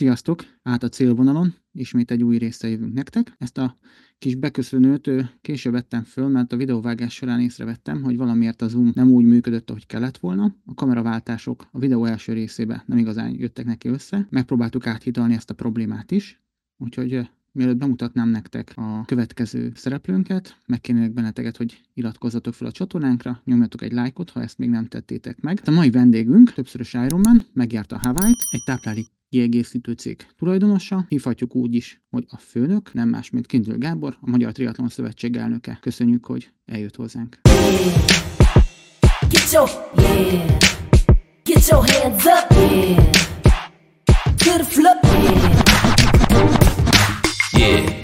Sziasztok! Át a célvonalon, ismét egy új része jövünk nektek. Ezt a kis beköszönőt később vettem föl, mert a videóvágás során észrevettem, hogy valamiért a Zoom nem úgy működött, ahogy kellett volna. A kameraváltások a videó első részébe nem igazán jöttek neki össze. Megpróbáltuk áthidalni ezt a problémát is, úgyhogy Mielőtt bemutatnám nektek a következő szereplőnket, megkérnélek benneteket, hogy iratkozzatok fel a csatornánkra, nyomjatok egy lájkot, ha ezt még nem tettétek meg. A mai vendégünk, többszörös Ironman, megjárta Hawaii-t, egy táplálék kiegészítő cég tulajdonosa, hívhatjuk úgy is, hogy a főnök, nem más, mint Kindl Gábor, a Magyar Triatlon Szövetség elnöke. Köszönjük, hogy eljött hozzánk. Get your, yeah. Get your hands up, yeah. To the floor, yeah.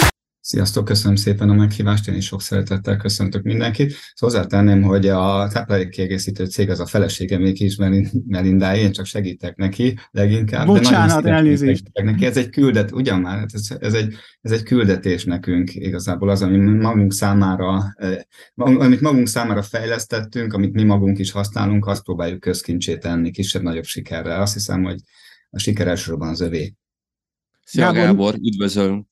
Sziasztok, köszönöm szépen a meghívást, én is sok szeretettel köszöntök mindenkit. Szóval hozzátenném, hogy a táplálék kiegészítő cég az a feleségem még is, Melindái, én csak segítek neki leginkább. Bocsánat, de elnézést. Neki. Ez egy küldet, ugyan már, hát ez, ez, egy, ez egy küldetés nekünk igazából az, ami magunk számára, eh, amit magunk számára fejlesztettünk, amit mi magunk is használunk, azt próbáljuk közkincsét tenni kisebb-nagyobb sikerrel. Azt hiszem, hogy a siker elsősorban az övé. Szia Gábor, Gábor üdvözlünk!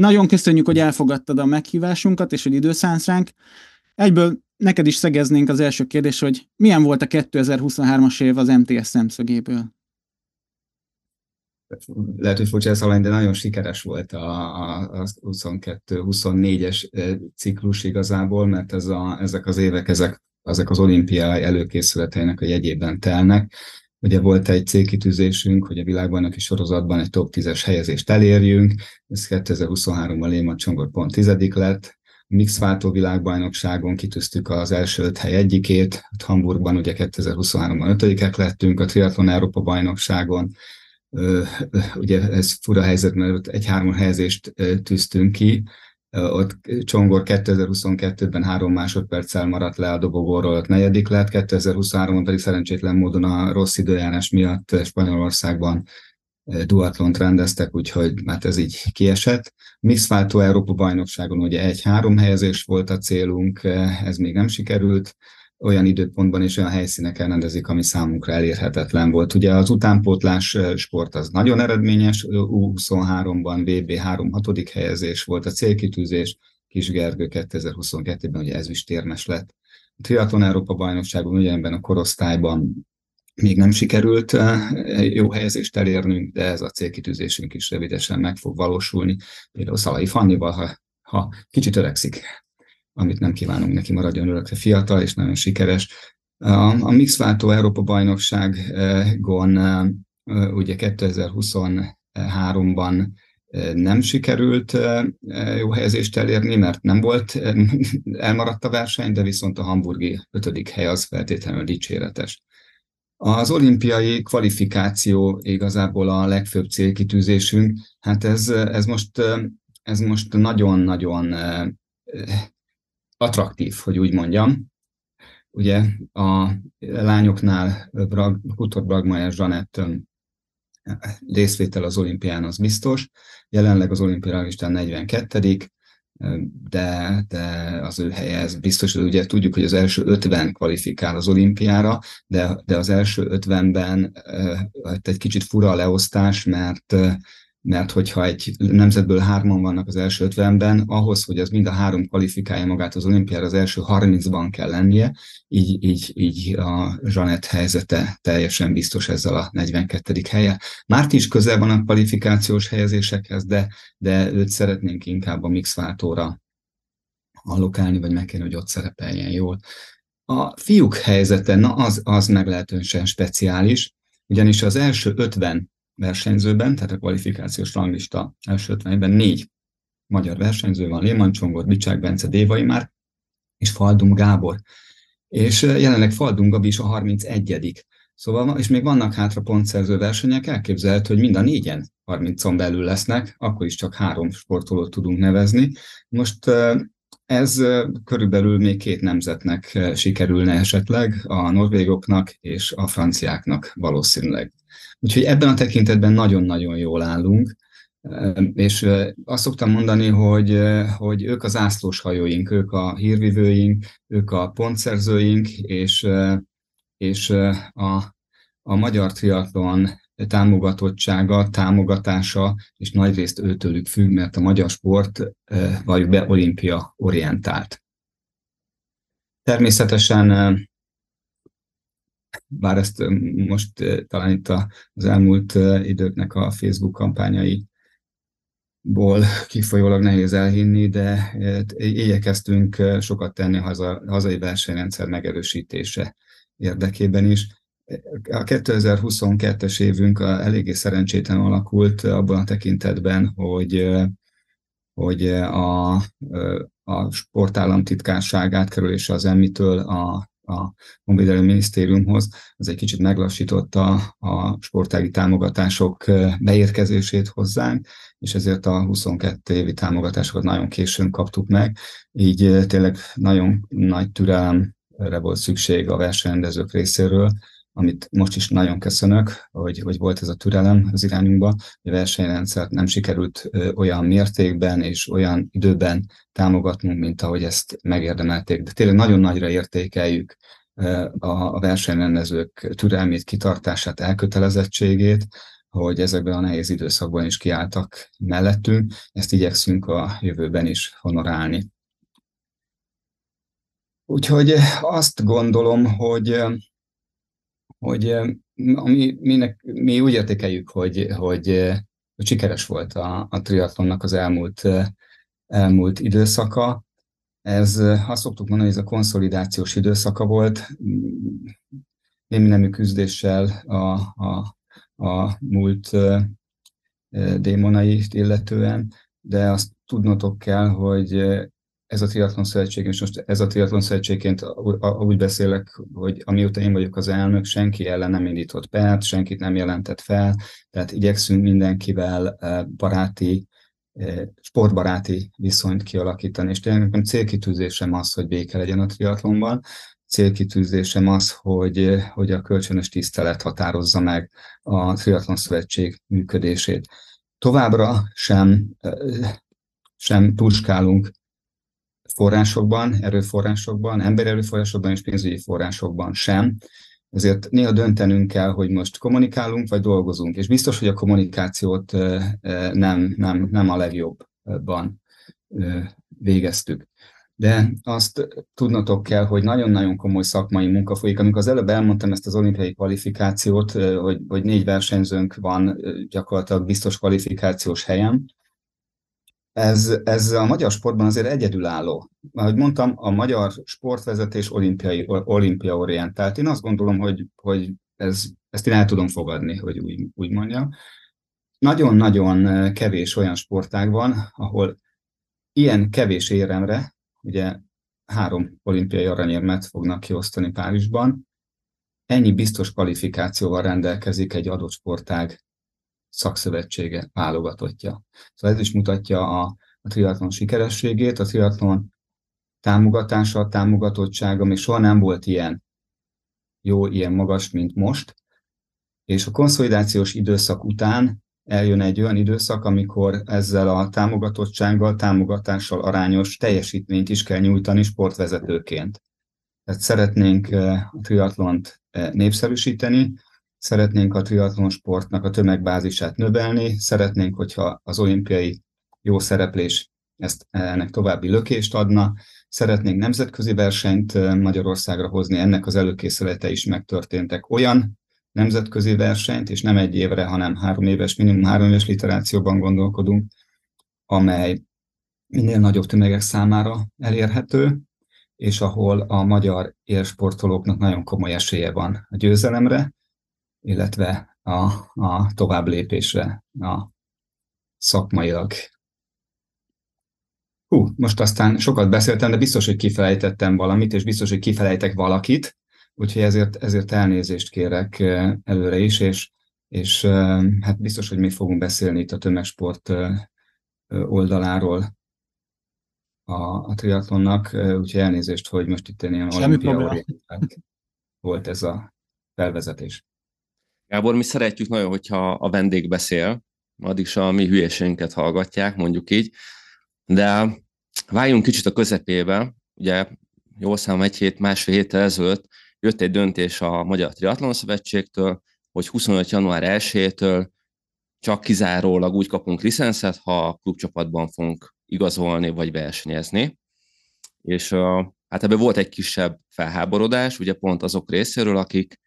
Nagyon köszönjük, hogy elfogadtad a meghívásunkat, és hogy időszánsz ránk. Egyből neked is szegeznénk az első kérdés, hogy milyen volt a 2023-as év az MTS szemszögéből? Lehet, hogy furcsa ez de nagyon sikeres volt a, a, a 22-24-es ciklus igazából, mert ez a, ezek az évek, ezek, ezek az olimpiai előkészületeinek a jegyében telnek Ugye volt egy célkitűzésünk, hogy a világbajnoki sorozatban egy top 10-es helyezést elérjünk, ez 2023-ban Léma Csongor pont tizedik lett, mixváltó világbajnokságon kitűztük az első öt hely egyikét, Hamburgban ugye 2023-ban ötödikek lettünk, a Triathlon Európa bajnokságon, ugye ez fura helyzet, mert egy három helyezést tűztünk ki, ott Csongor 2022-ben három másodperccel maradt le a dobogóról, ott negyedik lett, 2023-ban pedig szerencsétlen módon a rossz időjárás miatt Spanyolországban duatlont rendeztek, úgyhogy hát ez így kiesett. Mixváltó Európa bajnokságon ugye egy-három helyezés volt a célunk, ez még nem sikerült, olyan időpontban és olyan helyszíneken rendezik, ami számunkra elérhetetlen volt. Ugye az utánpótlás sport az nagyon eredményes, U23-ban VB 3 hatodik helyezés volt a célkitűzés, Kis Gergő 2022-ben ugye ezüstérmes lett. A Triathlon Európa bajnokságon ugyanebben a korosztályban még nem sikerült jó helyezést elérnünk, de ez a célkitűzésünk is rövidesen meg fog valósulni. Például Szalai Fannival, ha, ha kicsit öregszik, amit nem kívánunk neki maradjon örökre fiatal és nagyon sikeres. A, a Mixváltó Európa Bajnokságon ugye 2023-ban nem sikerült jó helyezést elérni, mert nem volt, elmaradt a verseny, de viszont a hamburgi ötödik hely az feltétlenül dicséretes. Az olimpiai kvalifikáció igazából a legfőbb célkitűzésünk, hát ez, ez most ez most nagyon-nagyon attraktív, hogy úgy mondjam. Ugye a lányoknál Brag, Hutor Bragmajer Zsanett részvétel az olimpián az biztos. Jelenleg az olimpiai listán 42 de, de az ő helye ez biztos, hogy ugye tudjuk, hogy az első 50 kvalifikál az olimpiára, de, de az első 50-ben egy kicsit fura a leosztás, mert mert hogyha egy nemzetből hárman vannak az első ötvenben, ahhoz, hogy az mind a három kvalifikálja magát az olimpiára, az első 30-ban kell lennie, így, így, így a Zsanett helyzete teljesen biztos ezzel a 42. helye. Márti is közel van a kvalifikációs helyezésekhez, de, de őt szeretnénk inkább a mixváltóra allokálni, vagy megkérni, hogy ott szerepeljen jól. A fiúk helyzete, na az, az meglehetősen speciális, ugyanis az első 50 versenyzőben, tehát a kvalifikációs ranglista első 50-ben négy magyar versenyző van, Léman Csongor, Bicsák Bence, Dévai már, és Faldum Gábor. És jelenleg Faldum Gabi is a 31 Szóval, és még vannak hátra pontszerző versenyek, elképzelhető, hogy mind a négyen 30-on belül lesznek, akkor is csak három sportolót tudunk nevezni. Most ez körülbelül még két nemzetnek sikerülne esetleg, a norvégoknak és a franciáknak valószínűleg. Úgyhogy ebben a tekintetben nagyon-nagyon jól állunk, és azt szoktam mondani, hogy, hogy ők az ászlós hajóink, ők a hírvivőink, ők a pontszerzőink, és, és a, a magyar triatlon támogatottsága, támogatása, és nagyrészt őtőlük függ, mert a magyar sport, vagy be, olimpia orientált. Természetesen, bár ezt most talán itt az elmúlt időknek a Facebook kampányai ból kifolyólag nehéz elhinni, de igyekeztünk sokat tenni a haza, hazai versenyrendszer megerősítése érdekében is. A 2022-es évünk eléggé szerencsétlen alakult abban a tekintetben, hogy, hogy a, a sportállamtitkárság átkerülése az emmitől a a Honvédelmi Minisztériumhoz, az egy kicsit meglassította a sportági támogatások beérkezését hozzánk, és ezért a 22 évi támogatásokat nagyon későn kaptuk meg, így tényleg nagyon nagy türelemre volt szükség a versenyrendezők részéről, amit most is nagyon köszönök, hogy, hogy volt ez a türelem az irányunkba, a versenyrendszert nem sikerült olyan mértékben és olyan időben támogatnunk, mint ahogy ezt megérdemelték. De tényleg nagyon nagyra értékeljük a versenyrendezők türelmét, kitartását, elkötelezettségét, hogy ezekben a nehéz időszakban is kiálltak mellettünk, ezt igyekszünk a jövőben is honorálni. Úgyhogy azt gondolom, hogy hogy mi, minek, mi úgy értékeljük, hogy, hogy sikeres volt a, a triatlonnak az elmúlt, elmúlt időszaka. Ez, azt szoktuk mondani, hogy ez a konszolidációs időszaka volt, némi nemű küzdéssel a, a, a múlt démonait illetően, de azt tudnotok kell, hogy ez a triatlon szövetség, és most ez a triatlon szövetségként úgy beszélek, hogy amióta én vagyok az elnök, senki ellen nem indított pert, senkit nem jelentett fel, tehát igyekszünk mindenkivel baráti, sportbaráti viszonyt kialakítani, és tényleg nekem célkitűzésem az, hogy béke legyen a triatlonban, célkitűzésem az, hogy, hogy a kölcsönös tisztelet határozza meg a Triatlon Szövetség működését. Továbbra sem, sem tuskálunk forrásokban, erőforrásokban, emberi erőforrásokban és pénzügyi forrásokban sem. Ezért néha döntenünk kell, hogy most kommunikálunk, vagy dolgozunk. És biztos, hogy a kommunikációt nem, nem, nem a legjobban végeztük. De azt tudnotok kell, hogy nagyon-nagyon komoly szakmai munka folyik. Amikor az előbb elmondtam ezt az olimpiai kvalifikációt, hogy, hogy négy versenyzőnk van gyakorlatilag biztos kvalifikációs helyen, ez, ez a magyar sportban azért egyedülálló. Ahogy mondtam, a magyar sportvezetés olimpiai, olimpia orientált. Én azt gondolom, hogy, hogy ez, ezt én el tudom fogadni, hogy úgy, úgy mondjam. Nagyon-nagyon kevés olyan sportág van, ahol ilyen kevés éremre, ugye három olimpiai aranyérmet fognak kiosztani Párizsban, ennyi biztos kvalifikációval rendelkezik egy adott sportág szakszövetsége válogatottja. Szóval ez is mutatja a, a triatlon sikerességét, a triatlon támogatása, támogatottsága még soha nem volt ilyen jó, ilyen magas, mint most, és a konszolidációs időszak után eljön egy olyan időszak, amikor ezzel a támogatottsággal, támogatással arányos teljesítményt is kell nyújtani sportvezetőként. Tehát szeretnénk eh, a triatlont eh, népszerűsíteni, Szeretnénk a triatlon sportnak a tömegbázisát növelni, szeretnénk, hogyha az olimpiai jó szereplés ezt ennek további lökést adna, szeretnénk nemzetközi versenyt Magyarországra hozni, ennek az előkészülete is megtörténtek. Olyan nemzetközi versenyt, és nem egy évre, hanem három éves, minimum három éves literációban gondolkodunk, amely minél nagyobb tömegek számára elérhető, és ahol a magyar élsportolóknak nagyon komoly esélye van a győzelemre, illetve a, a tovább lépésre a szakmailag. Hú, most aztán sokat beszéltem, de biztos, hogy kifelejtettem valamit, és biztos, hogy kifelejtek valakit, úgyhogy ezért, ezért elnézést kérek előre is, és, és hát biztos, hogy még fogunk beszélni itt a tömegsport oldaláról a, a triatlonnak, úgyhogy elnézést, hogy most itt ilyen olimpia volt ez a felvezetés. Gábor, mi szeretjük nagyon, hogyha a vendég beszél, addig is a mi hülyeségünket hallgatják, mondjuk így, de váljunk kicsit a közepébe, ugye jól számom egy hét, másfél héttel ezelőtt jött egy döntés a Magyar Triathlon Szövetségtől, hogy 25. január 1-től csak kizárólag úgy kapunk licenszet, ha a klubcsapatban fogunk igazolni vagy versenyezni. És hát ebben volt egy kisebb felháborodás, ugye pont azok részéről, akik,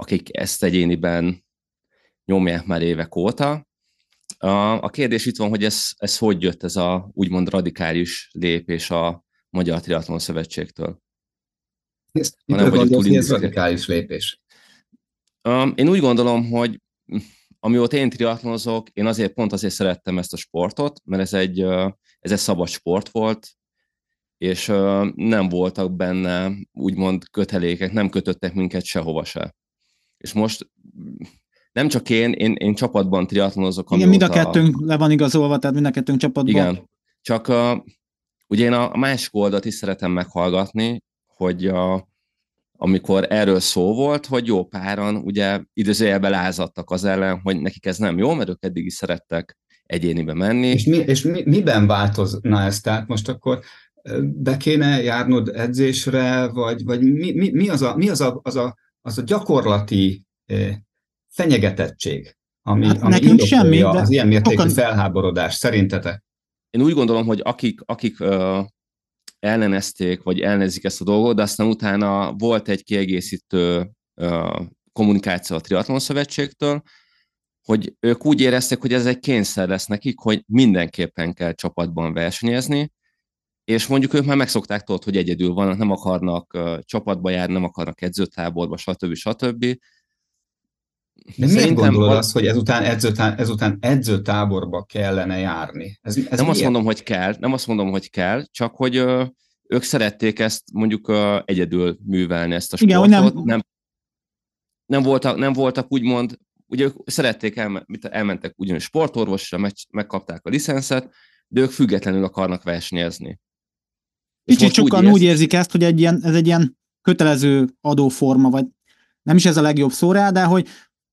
akik ezt egyéniben nyomják már évek óta. A kérdés itt van, hogy ez, ez hogy jött ez a úgymond radikális lépés a Magyar Triatlon Szövetségtől. Ez, hanem, hogy ez radikális lépés? Én úgy gondolom, hogy amióta én triatlonozok, én azért pont azért szerettem ezt a sportot, mert ez egy, ez egy szabad sport volt, és nem voltak benne úgymond kötelékek, nem kötöttek minket sehova se. És most nem csak én, én, én csapatban triatlonozok. Igen, mind a kettőnk le van igazolva, tehát mind a kettőnk csapatban. Igen, csak a, ugye én a másik oldalt is szeretem meghallgatni, hogy a, amikor erről szó volt, hogy jó páran ugye időzőjelben lázadtak az ellen, hogy nekik ez nem jó, mert ők eddig is szerettek egyénibe menni. És, mi, és mi, miben változna ez? Tehát most akkor be kéne járnod edzésre, vagy, vagy mi, mi, mi, az, a, mi az, a, az, a, az a gyakorlati fenyegetettség, ami, hát ami nekünk semmi, de az ilyen mértékű sokan... felháborodás, szerintetek? Én úgy gondolom, hogy akik, akik uh, ellenezték, vagy elnezik ezt a dolgot, de aztán utána volt egy kiegészítő uh, kommunikáció a Triatlon Szövetségtől, hogy ők úgy érezték, hogy ez egy kényszer lesz nekik, hogy mindenképpen kell csapatban versenyezni, és mondjuk ők már megszokták tudod, hogy egyedül vannak, nem akarnak uh, csapatba járni, nem akarnak edzőtáborba, stb. stb. De miért Szerintem gondolod val- azt, hogy ezután, edzőtá- ezután edzőtáborba kellene járni? Ez, ez nem miért? azt mondom, hogy kell, nem azt mondom, hogy kell, csak hogy ö, ők szerették ezt mondjuk ö, egyedül művelni ezt a sportot. Igen, nem... Nem, nem, voltak, nem voltak úgymond, ugye ők szerették, elme, elmentek ugyanúgy sportorvosra, meg, megkapták a licenszet, de ők függetlenül akarnak versenyezni. Kicsit sokan úgy, úgy érzik ezt, hogy egy ilyen, ez egy ilyen kötelező adóforma, vagy nem is ez a legjobb szó rá, de hogy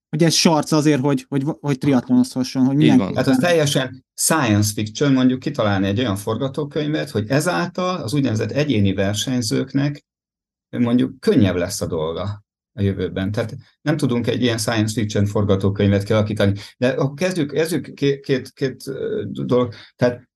hogy ez sarc azért, hogy, hogy, hogy triatlonozhasson. Hogy mindenki hát ez teljesen science fiction, mondjuk kitalálni egy olyan forgatókönyvet, hogy ezáltal az úgynevezett egyéni versenyzőknek mondjuk könnyebb lesz a dolga a jövőben. Tehát nem tudunk egy ilyen science fiction forgatókönyvet kialakítani. De akkor kezdjük, kezdjük két, két, két dolog. Tehát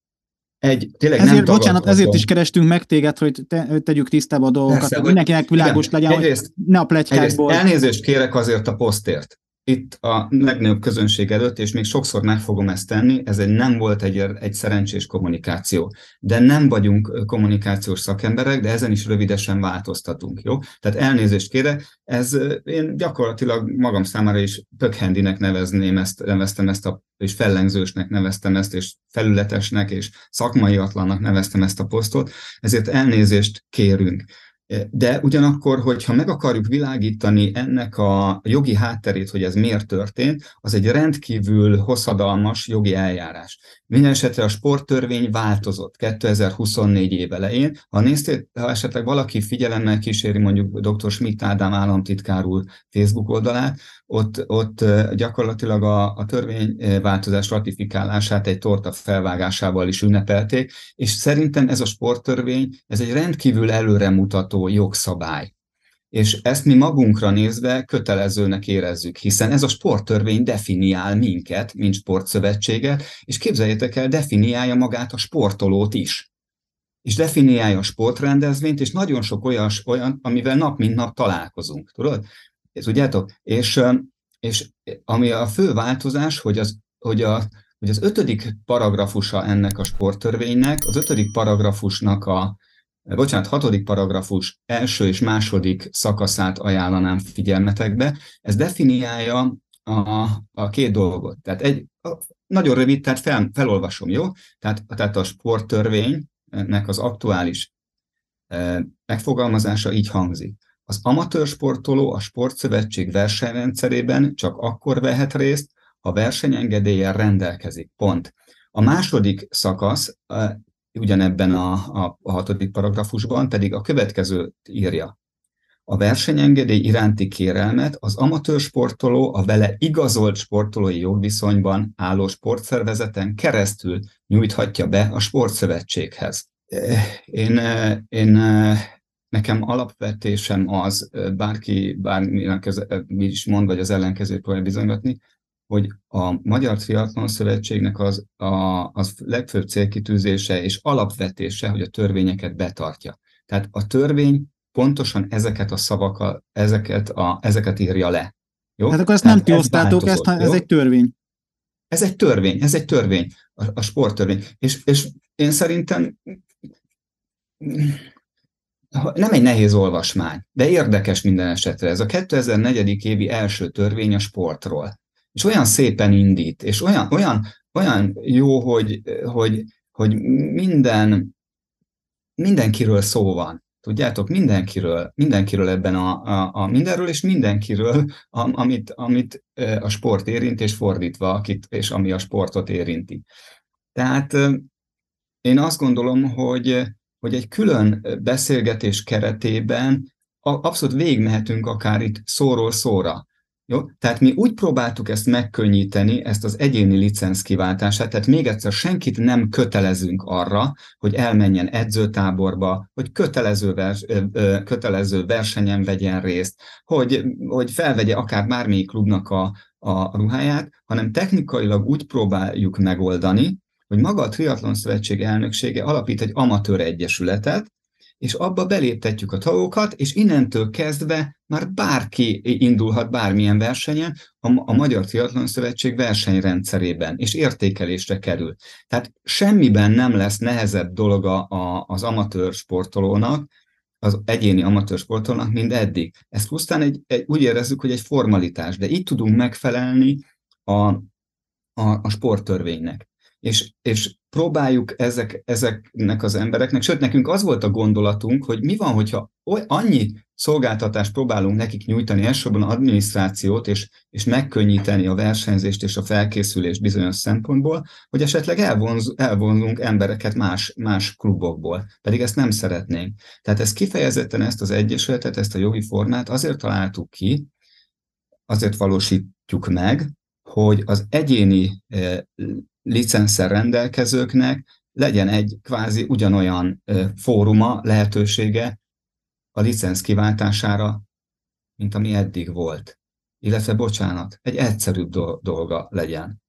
egy, tényleg ezért, nem bocsánat, ezért is kerestünk meg téged, hogy te, tegyük tisztába a dolgokat, Persze, hogy mindenkinek világos igen, legyen, egyrészt, ne a pletykákból. Elnézést kérek azért a posztért itt a legnagyobb közönség előtt, és még sokszor meg fogom ezt tenni, ez egy nem volt egy, egy szerencsés kommunikáció. De nem vagyunk kommunikációs szakemberek, de ezen is rövidesen változtatunk, jó? Tehát elnézést kérek, ez én gyakorlatilag magam számára is pökhendinek nevezném ezt, neveztem ezt a, és fellengzősnek neveztem ezt, és felületesnek, és szakmaiatlannak neveztem ezt a posztot, ezért elnézést kérünk. De ugyanakkor, hogyha meg akarjuk világítani ennek a jogi hátterét, hogy ez miért történt, az egy rendkívül hosszadalmas jogi eljárás. Mindenesetre a sporttörvény változott 2024 év elején. Ha néztél, ha esetleg valaki figyelemmel kíséri mondjuk dr. Schmidt Ádám államtitkár úr Facebook oldalát, ott, ott gyakorlatilag a, a törvényváltozás ratifikálását egy torta felvágásával is ünnepelték, és szerintem ez a sporttörvény, ez egy rendkívül előremutató jogszabály. És ezt mi magunkra nézve kötelezőnek érezzük, hiszen ez a sporttörvény definiál minket, mint sportszövetséget, és képzeljétek el, definiálja magát a sportolót is. És definiálja a sportrendezvényt, és nagyon sok olyas, olyan, amivel nap mint nap találkozunk. Tudod? Tudjátok? És, és ami a fő változás, hogy az, hogy, a, hogy az ötödik paragrafusa ennek a sporttörvénynek, az ötödik paragrafusnak a, bocsánat, hatodik paragrafus első és második szakaszát ajánlanám figyelmetekbe. Ez definiálja a, a két dolgot. Tehát egy, nagyon rövid, tehát fel, felolvasom, jó? Tehát, tehát a sporttörvénynek az aktuális megfogalmazása így hangzik. Az amatőr sportoló a sportszövetség versenyrendszerében csak akkor vehet részt, ha versenyengedéllyel rendelkezik. Pont. A második szakasz ugyanebben a, a, hatodik paragrafusban pedig a következőt írja. A versenyengedély iránti kérelmet az amatőr sportoló a vele igazolt sportolói jogviszonyban álló sportszervezeten keresztül nyújthatja be a sportszövetséghez. Én, én nekem alapvetésem az, bárki bárminek ez, mi is mond, vagy az ellenkezőt próbálja bizonygatni, hogy a Magyar Triathlon Szövetségnek az, a, az legfőbb célkitűzése és alapvetése, hogy a törvényeket betartja. Tehát a törvény pontosan ezeket a szavakat, ezeket, a, ezeket írja le. Jó? Hát akkor ezt nem ti hoztátok, ezt, ez egy törvény. Ez egy törvény, ez egy törvény, a, a sporttörvény. És, és én szerintem nem egy nehéz olvasmány, de érdekes minden esetre. Ez a 2004. évi első törvény a sportról. És olyan szépen indít, és olyan, olyan, olyan jó, hogy, hogy, hogy minden, mindenkiről szó van. Tudjátok, mindenkiről, mindenkiről ebben a, a, a mindenről, és mindenkiről, a, amit, amit a sport érint, és fordítva, akit, és ami a sportot érinti. Tehát én azt gondolom, hogy, hogy egy külön beszélgetés keretében abszolút végmehetünk akár itt szóról szóra. Jó? Tehát mi úgy próbáltuk ezt megkönnyíteni, ezt az egyéni licenc kiváltását, tehát még egyszer senkit nem kötelezünk arra, hogy elmenjen edzőtáborba, hogy kötelező, vers, kötelező versenyen vegyen részt, hogy, hogy felvegye akár bármelyik klubnak a, a ruháját, hanem technikailag úgy próbáljuk megoldani, hogy maga a Triathlon Szövetség elnöksége alapít egy amatőr egyesületet, és abba beléptetjük a tagokat, és innentől kezdve már bárki indulhat bármilyen versenyen a, Magyar Triathlon Szövetség versenyrendszerében, és értékelésre kerül. Tehát semmiben nem lesz nehezebb dolga az amatőr sportolónak, az egyéni amatőr sportolónak, mint eddig. Ezt pusztán egy, egy, úgy érezzük, hogy egy formalitás, de itt tudunk megfelelni a, a, a sporttörvénynek és, és próbáljuk ezek, ezeknek az embereknek, sőt, nekünk az volt a gondolatunk, hogy mi van, hogyha oly, annyi szolgáltatást próbálunk nekik nyújtani, elsősorban adminisztrációt, és, és megkönnyíteni a versenyzést és a felkészülést bizonyos szempontból, hogy esetleg elvonz, elvonzunk embereket más, más klubokból, pedig ezt nem szeretnénk. Tehát ez kifejezetten ezt az egyesületet, ezt a jogi formát azért találtuk ki, azért valósítjuk meg, hogy az egyéni eh, licenszer rendelkezőknek legyen egy kvázi ugyanolyan fóruma, lehetősége a licensz kiváltására, mint ami eddig volt. Illetve, bocsánat, egy egyszerűbb dolga legyen.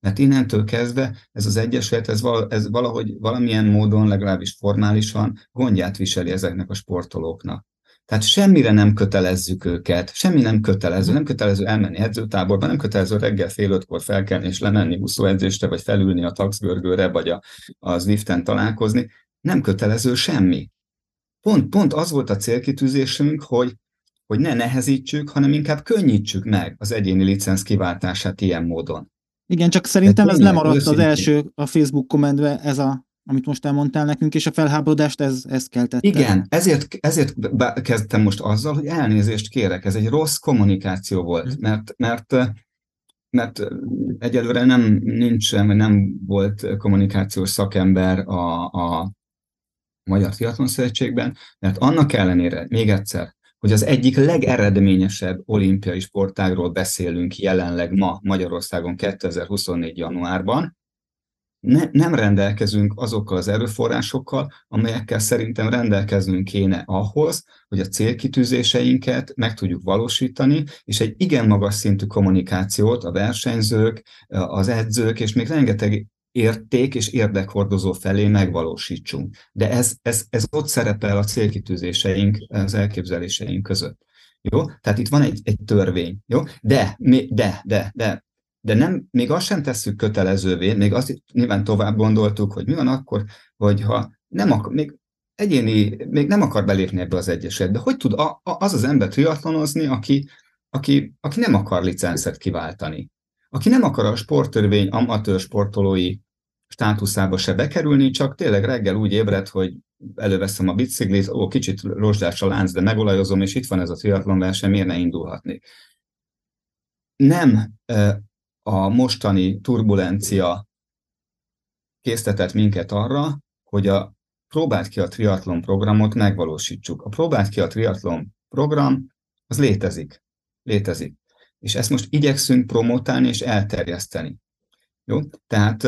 Mert innentől kezdve ez az egyesület, ez, val, ez valahogy valamilyen módon, legalábbis formálisan gondját viseli ezeknek a sportolóknak. Tehát semmire nem kötelezzük őket, semmi nem kötelező, nem kötelező elmenni edzőtáborba, nem kötelező reggel fél ötkor felkelni és lemenni úszóedzésre, vagy felülni a taxgörgőre, vagy a, a Zwiften találkozni. Nem kötelező semmi. Pont, pont az volt a célkitűzésünk, hogy, hogy ne nehezítsük, hanem inkább könnyítsük meg az egyéni licenc kiváltását ilyen módon. Igen, csak szerintem ez nem maradt az első a Facebook kommentbe ez a amit most elmondtál nekünk, és a felháborodást ez, ez keltette. Igen, ezért, ezért kezdtem most azzal, hogy elnézést kérek, ez egy rossz kommunikáció volt, hm. mert, mert mert egyelőre nem vagy nem volt kommunikációs szakember a, a Magyar Triatlon Szövetségben, mert annak ellenére, még egyszer, hogy az egyik legeredményesebb olimpiai sportágról beszélünk jelenleg ma Magyarországon 2024. januárban, ne, nem rendelkezünk azokkal az erőforrásokkal, amelyekkel szerintem rendelkeznünk kéne ahhoz, hogy a célkitűzéseinket meg tudjuk valósítani, és egy igen magas szintű kommunikációt a versenyzők, az edzők, és még rengeteg érték és érdekhordozó felé megvalósítsunk. De ez, ez, ez ott szerepel a célkitűzéseink, az elképzeléseink között. Jó? Tehát itt van egy, egy törvény. Jó? De, de, de, de de nem, még azt sem tesszük kötelezővé, még azt nyilván tovább gondoltuk, hogy mi van akkor, hogyha nem akar, még egyéni, még nem akar belépni ebbe az egyesületbe. Hogy tud a, a, az az ember triatlonozni, aki, aki, aki nem akar licenszet kiváltani? Aki nem akar a sporttörvény amatőr sportolói státuszába se bekerülni, csak tényleg reggel úgy ébred, hogy előveszem a biciklit, ó, kicsit rozsdás a lánc, de megolajozom, és itt van ez a triatlon verseny, miért ne indulhatnék? Nem a mostani turbulencia késztetett minket arra, hogy a próbált ki a triatlon programot megvalósítsuk. A próbált ki a triatlon program, az létezik. Létezik. És ezt most igyekszünk promotálni és elterjeszteni. Jó? Tehát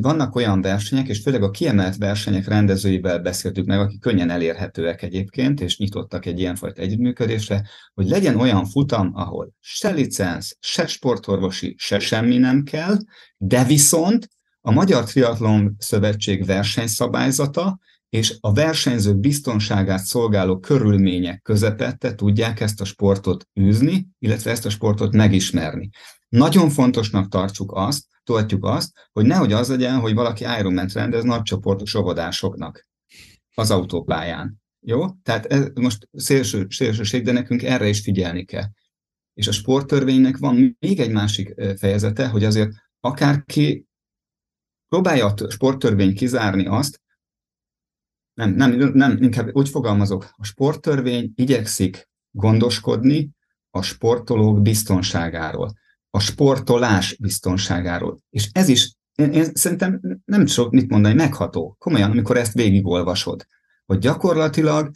vannak olyan versenyek, és főleg a kiemelt versenyek rendezőivel beszéltük meg, akik könnyen elérhetőek egyébként, és nyitottak egy ilyenfajta együttműködésre, hogy legyen olyan futam, ahol se licensz, se sportorvosi, se semmi nem kell, de viszont a Magyar Triatlon Szövetség versenyszabályzata és a versenyzők biztonságát szolgáló körülmények közepette tudják ezt a sportot űzni, illetve ezt a sportot megismerni. Nagyon fontosnak tartsuk azt, tartjuk azt, hogy nehogy az legyen, hogy valaki Ironman rendez nagycsoportos óvodásoknak az autópályán. Jó? Tehát ez most szélső, szélsőség, de nekünk erre is figyelni kell. És a sporttörvénynek van még egy másik fejezete, hogy azért akárki próbálja a sporttörvény kizárni azt, nem, nem, nem, inkább úgy fogalmazok, a sporttörvény igyekszik gondoskodni a sportolók biztonságáról a sportolás biztonságáról. És ez is, én, én szerintem nem sok mit mondani, megható. Komolyan, amikor ezt végigolvasod, hogy gyakorlatilag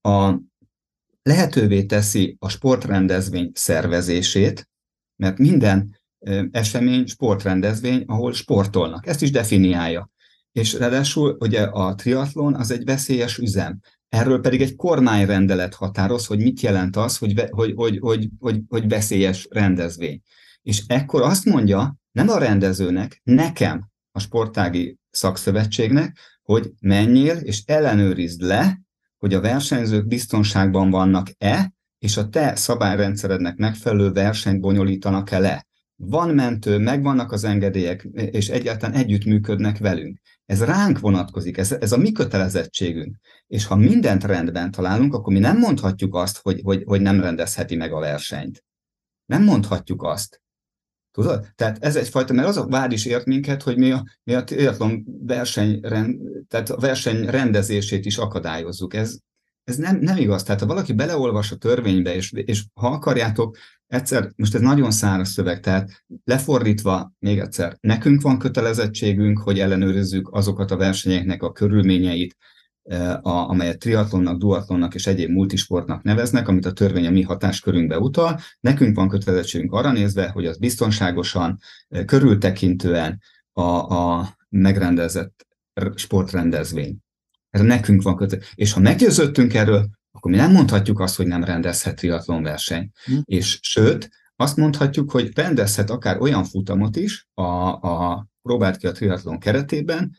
a lehetővé teszi a sportrendezvény szervezését, mert minden esemény sportrendezvény, ahol sportolnak. Ezt is definiálja. És ráadásul ugye a triatlon az egy veszélyes üzem. Erről pedig egy kormányrendelet határoz, hogy mit jelent az, hogy, hogy, hogy, hogy, hogy, hogy veszélyes rendezvény. És ekkor azt mondja, nem a rendezőnek, nekem, a sportági szakszövetségnek, hogy menjél és ellenőrizd le, hogy a versenyzők biztonságban vannak-e, és a te szabályrendszerednek megfelelő versenyt bonyolítanak-e le. Van mentő, megvannak az engedélyek, és egyáltalán együttműködnek velünk. Ez ránk vonatkozik, ez, ez a mi kötelezettségünk. És ha mindent rendben találunk, akkor mi nem mondhatjuk azt, hogy, hogy, hogy nem rendezheti meg a versenyt. Nem mondhatjuk azt. Tudod? Tehát ez egyfajta, mert az a vád is ért minket, hogy mi a, mi a triatlon verseny, tehát a verseny rendezését is akadályozzuk. Ez, ez nem, nem igaz. Tehát ha valaki beleolvas a törvénybe, és, és ha akarjátok, egyszer, most ez nagyon száraz szöveg, tehát lefordítva, még egyszer, nekünk van kötelezettségünk, hogy ellenőrizzük azokat a versenyeknek a körülményeit, a, amelyet triatlonnak, duatlonnak és egyéb multisportnak neveznek, amit a törvény a mi hatáskörünkbe utal. Nekünk van kötelezettségünk arra nézve, hogy az biztonságosan, körültekintően a, a megrendezett sportrendezvény. Ez nekünk van kötelezettség. És ha meggyőződtünk erről, akkor mi nem mondhatjuk azt, hogy nem rendezhet triatlonverseny. Hm. És sőt, azt mondhatjuk, hogy rendezhet akár olyan futamot is a, a próbált ki a triatlon keretében,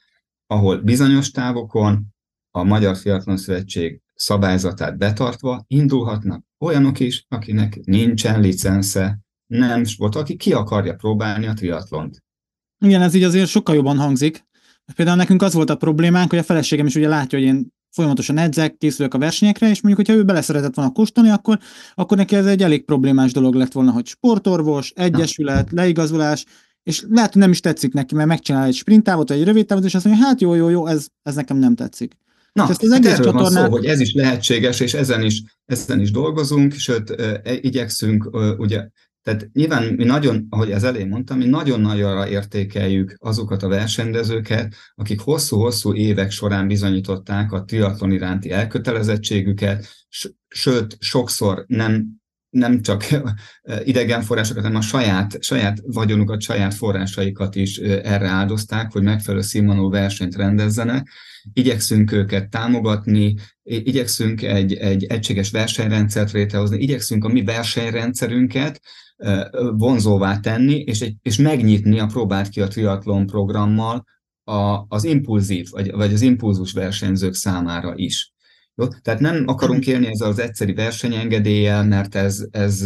ahol bizonyos távokon a Magyar Fiatlon Szövetség szabályzatát betartva indulhatnak olyanok is, akinek nincsen licensze, nem volt, aki ki akarja próbálni a triatlont. Igen, ez így azért sokkal jobban hangzik. Például nekünk az volt a problémánk, hogy a feleségem is ugye látja, hogy én folyamatosan edzek, készülök a versenyekre, és mondjuk, hogyha ő beleszeretett volna kóstolni, akkor, akkor neki ez egy elég problémás dolog lett volna, hogy sportorvos, egyesület, leigazolás, és lehet, hogy nem is tetszik neki, mert megcsinál egy sprintávot, vagy egy rövid távot, és azt mondja, hát jó, jó, jó, ez, ez nekem nem tetszik. Na, ezt az egész hát csatornát... van szó, hogy ez is lehetséges, és ezen is, ezen is dolgozunk, sőt, e, igyekszünk, ugye, tehát nyilván mi nagyon, ahogy az elején mondtam, mi nagyon nagyra értékeljük azokat a versenydezőket, akik hosszú-hosszú évek során bizonyították a triatlon iránti elkötelezettségüket, sőt, sokszor nem nem csak idegen forrásokat, hanem a saját, saját vagyonukat, saját forrásaikat is erre áldozták, hogy megfelelő színvonalú versenyt rendezzenek. Igyekszünk őket támogatni, igyekszünk egy, egy egységes versenyrendszert létrehozni, igyekszünk a mi versenyrendszerünket vonzóvá tenni, és, egy, és megnyitni a próbát ki a triatlon programmal a, az impulzív, vagy, vagy az impulzus versenyzők számára is. Jó? Tehát nem akarunk élni ezzel az egyszeri versenyengedéllyel, mert ez, ez,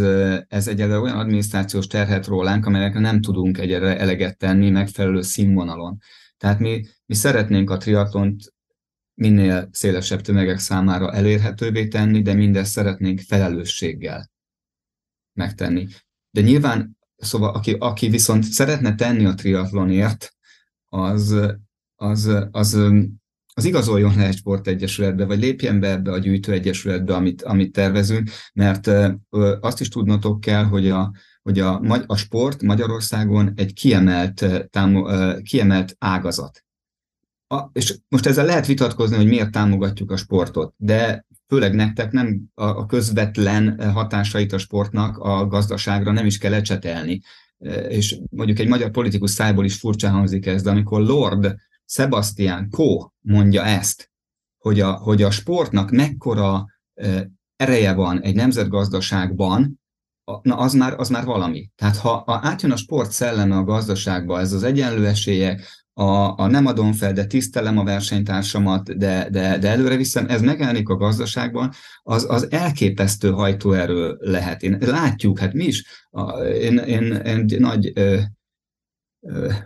ez egyelőre olyan adminisztrációs terhet rólánk, amelyek nem tudunk egyre eleget tenni megfelelő színvonalon. Tehát mi, mi szeretnénk a triatlont minél szélesebb tömegek számára elérhetővé tenni, de mindezt szeretnénk felelősséggel megtenni. De nyilván, szóval aki, aki viszont szeretne tenni a triatlonért, az, az, az az igazoljon le egy sportegyesületbe, vagy lépjen be ebbe a gyűjtőegyesületbe, amit, amit tervezünk, mert azt is tudnotok kell, hogy a, hogy a, a sport Magyarországon egy kiemelt, támo, kiemelt ágazat. A, és most ezzel lehet vitatkozni, hogy miért támogatjuk a sportot, de főleg nektek nem a, a közvetlen hatásait a sportnak a gazdaságra nem is kell ecsetelni. és mondjuk egy magyar politikus szájból is furcsa hangzik ez, de amikor Lord Sebastian Kó mondja ezt, hogy a, hogy a sportnak mekkora ereje van egy nemzetgazdaságban, na az már, az már valami. Tehát ha átjön a sport szelleme a gazdaságba, ez az egyenlő esélyek, a, a nem adom fel, de tisztelem a versenytársamat, de, de, de előre viszem, ez megjelenik a gazdaságban, az, az elképesztő hajtóerő lehet. Én, látjuk, hát mi is, a, én, én, én nagy ö,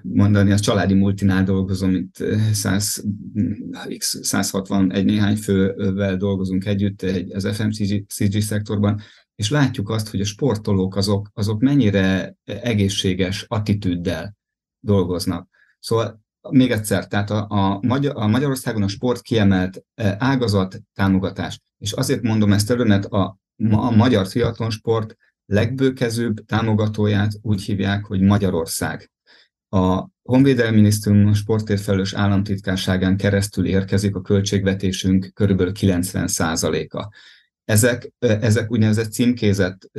mondani, a családi multinál dolgozom, itt 100, 161 néhány fővel dolgozunk együtt egy, az FMCG szektorban, és látjuk azt, hogy a sportolók azok, azok mennyire egészséges attitűddel dolgoznak. Szóval még egyszer, tehát a, a, Magyar, a Magyarországon a sport kiemelt ágazat támogatás, és azért mondom ezt előre, mert a, a magyar triatlonsport legbőkezőbb támogatóját úgy hívják, hogy Magyarország. A Honvédelmi Minisztérium sportért felelős államtitkárságán keresztül érkezik a költségvetésünk körülbelül 90%-a. Ezek, ezek úgynevezett címkézett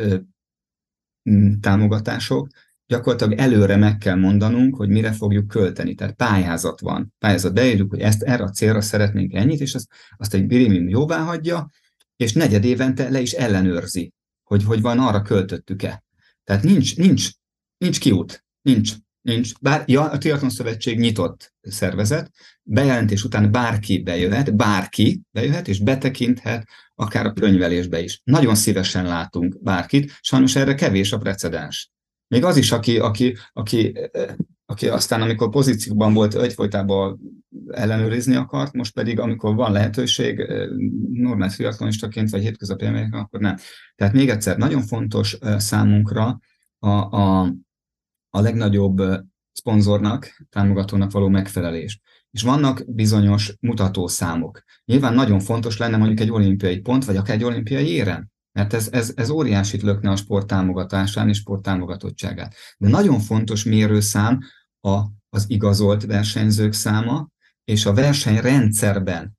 támogatások, gyakorlatilag előre meg kell mondanunk, hogy mire fogjuk költeni. Tehát pályázat van. Pályázat beírjuk, hogy ezt erre a célra szeretnénk ennyit, és azt, azt egy birimim jóvá hagyja, és negyed évente le is ellenőrzi, hogy, hogy van arra költöttük-e. Tehát nincs, nincs, nincs kiút, nincs. Nincs. Bár, ja, a Triathlon Szövetség nyitott szervezet, bejelentés után bárki bejöhet, bárki bejöhet és betekinthet, akár a könyvelésbe is. Nagyon szívesen látunk bárkit, sajnos erre kevés a precedens. Még az is, aki, aki, aki, aki aztán, amikor pozícióban volt, egyfolytában ellenőrizni akart, most pedig, amikor van lehetőség, normál triatlonistaként vagy hétköznapi akkor nem. Tehát még egyszer, nagyon fontos számunkra a, a, a legnagyobb szponzornak, támogatónak való megfelelés. És vannak bizonyos mutatószámok. Nyilván nagyon fontos lenne mondjuk egy olimpiai pont, vagy akár egy olimpiai érem, mert ez, ez, ez óriásit lökne a sport támogatásán és sport támogatottságát. De nagyon fontos mérőszám a, az igazolt versenyzők száma, és a versenyrendszerben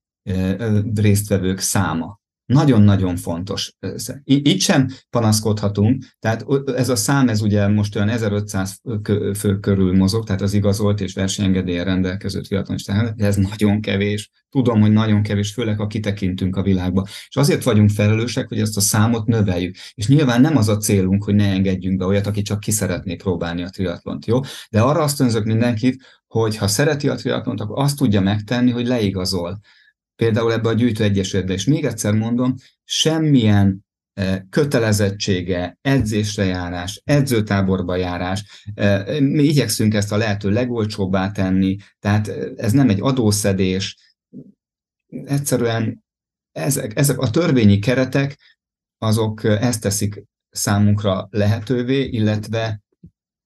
résztvevők száma. Nagyon-nagyon fontos. Itt sem panaszkodhatunk, tehát ez a szám, ez ugye most olyan 1500 fő körül mozog, tehát az igazolt és versenyengedélyen rendelkező triatlonisták, ez nagyon kevés. Tudom, hogy nagyon kevés, főleg ha kitekintünk a világba. És azért vagyunk felelősek, hogy ezt a számot növeljük. És nyilván nem az a célunk, hogy ne engedjünk be olyat, aki csak ki szeretné próbálni a triatlont, jó? De arra azt önzök mindenkit, hogy ha szereti a triatlont, akkor azt tudja megtenni, hogy leigazol például ebbe a gyűjtőegyesületbe. És még egyszer mondom, semmilyen e, kötelezettsége, edzésre járás, edzőtáborba járás. E, mi igyekszünk ezt a lehető legolcsóbbá tenni, tehát ez nem egy adószedés, egyszerűen ezek, ezek a törvényi keretek, azok ezt teszik számunkra lehetővé, illetve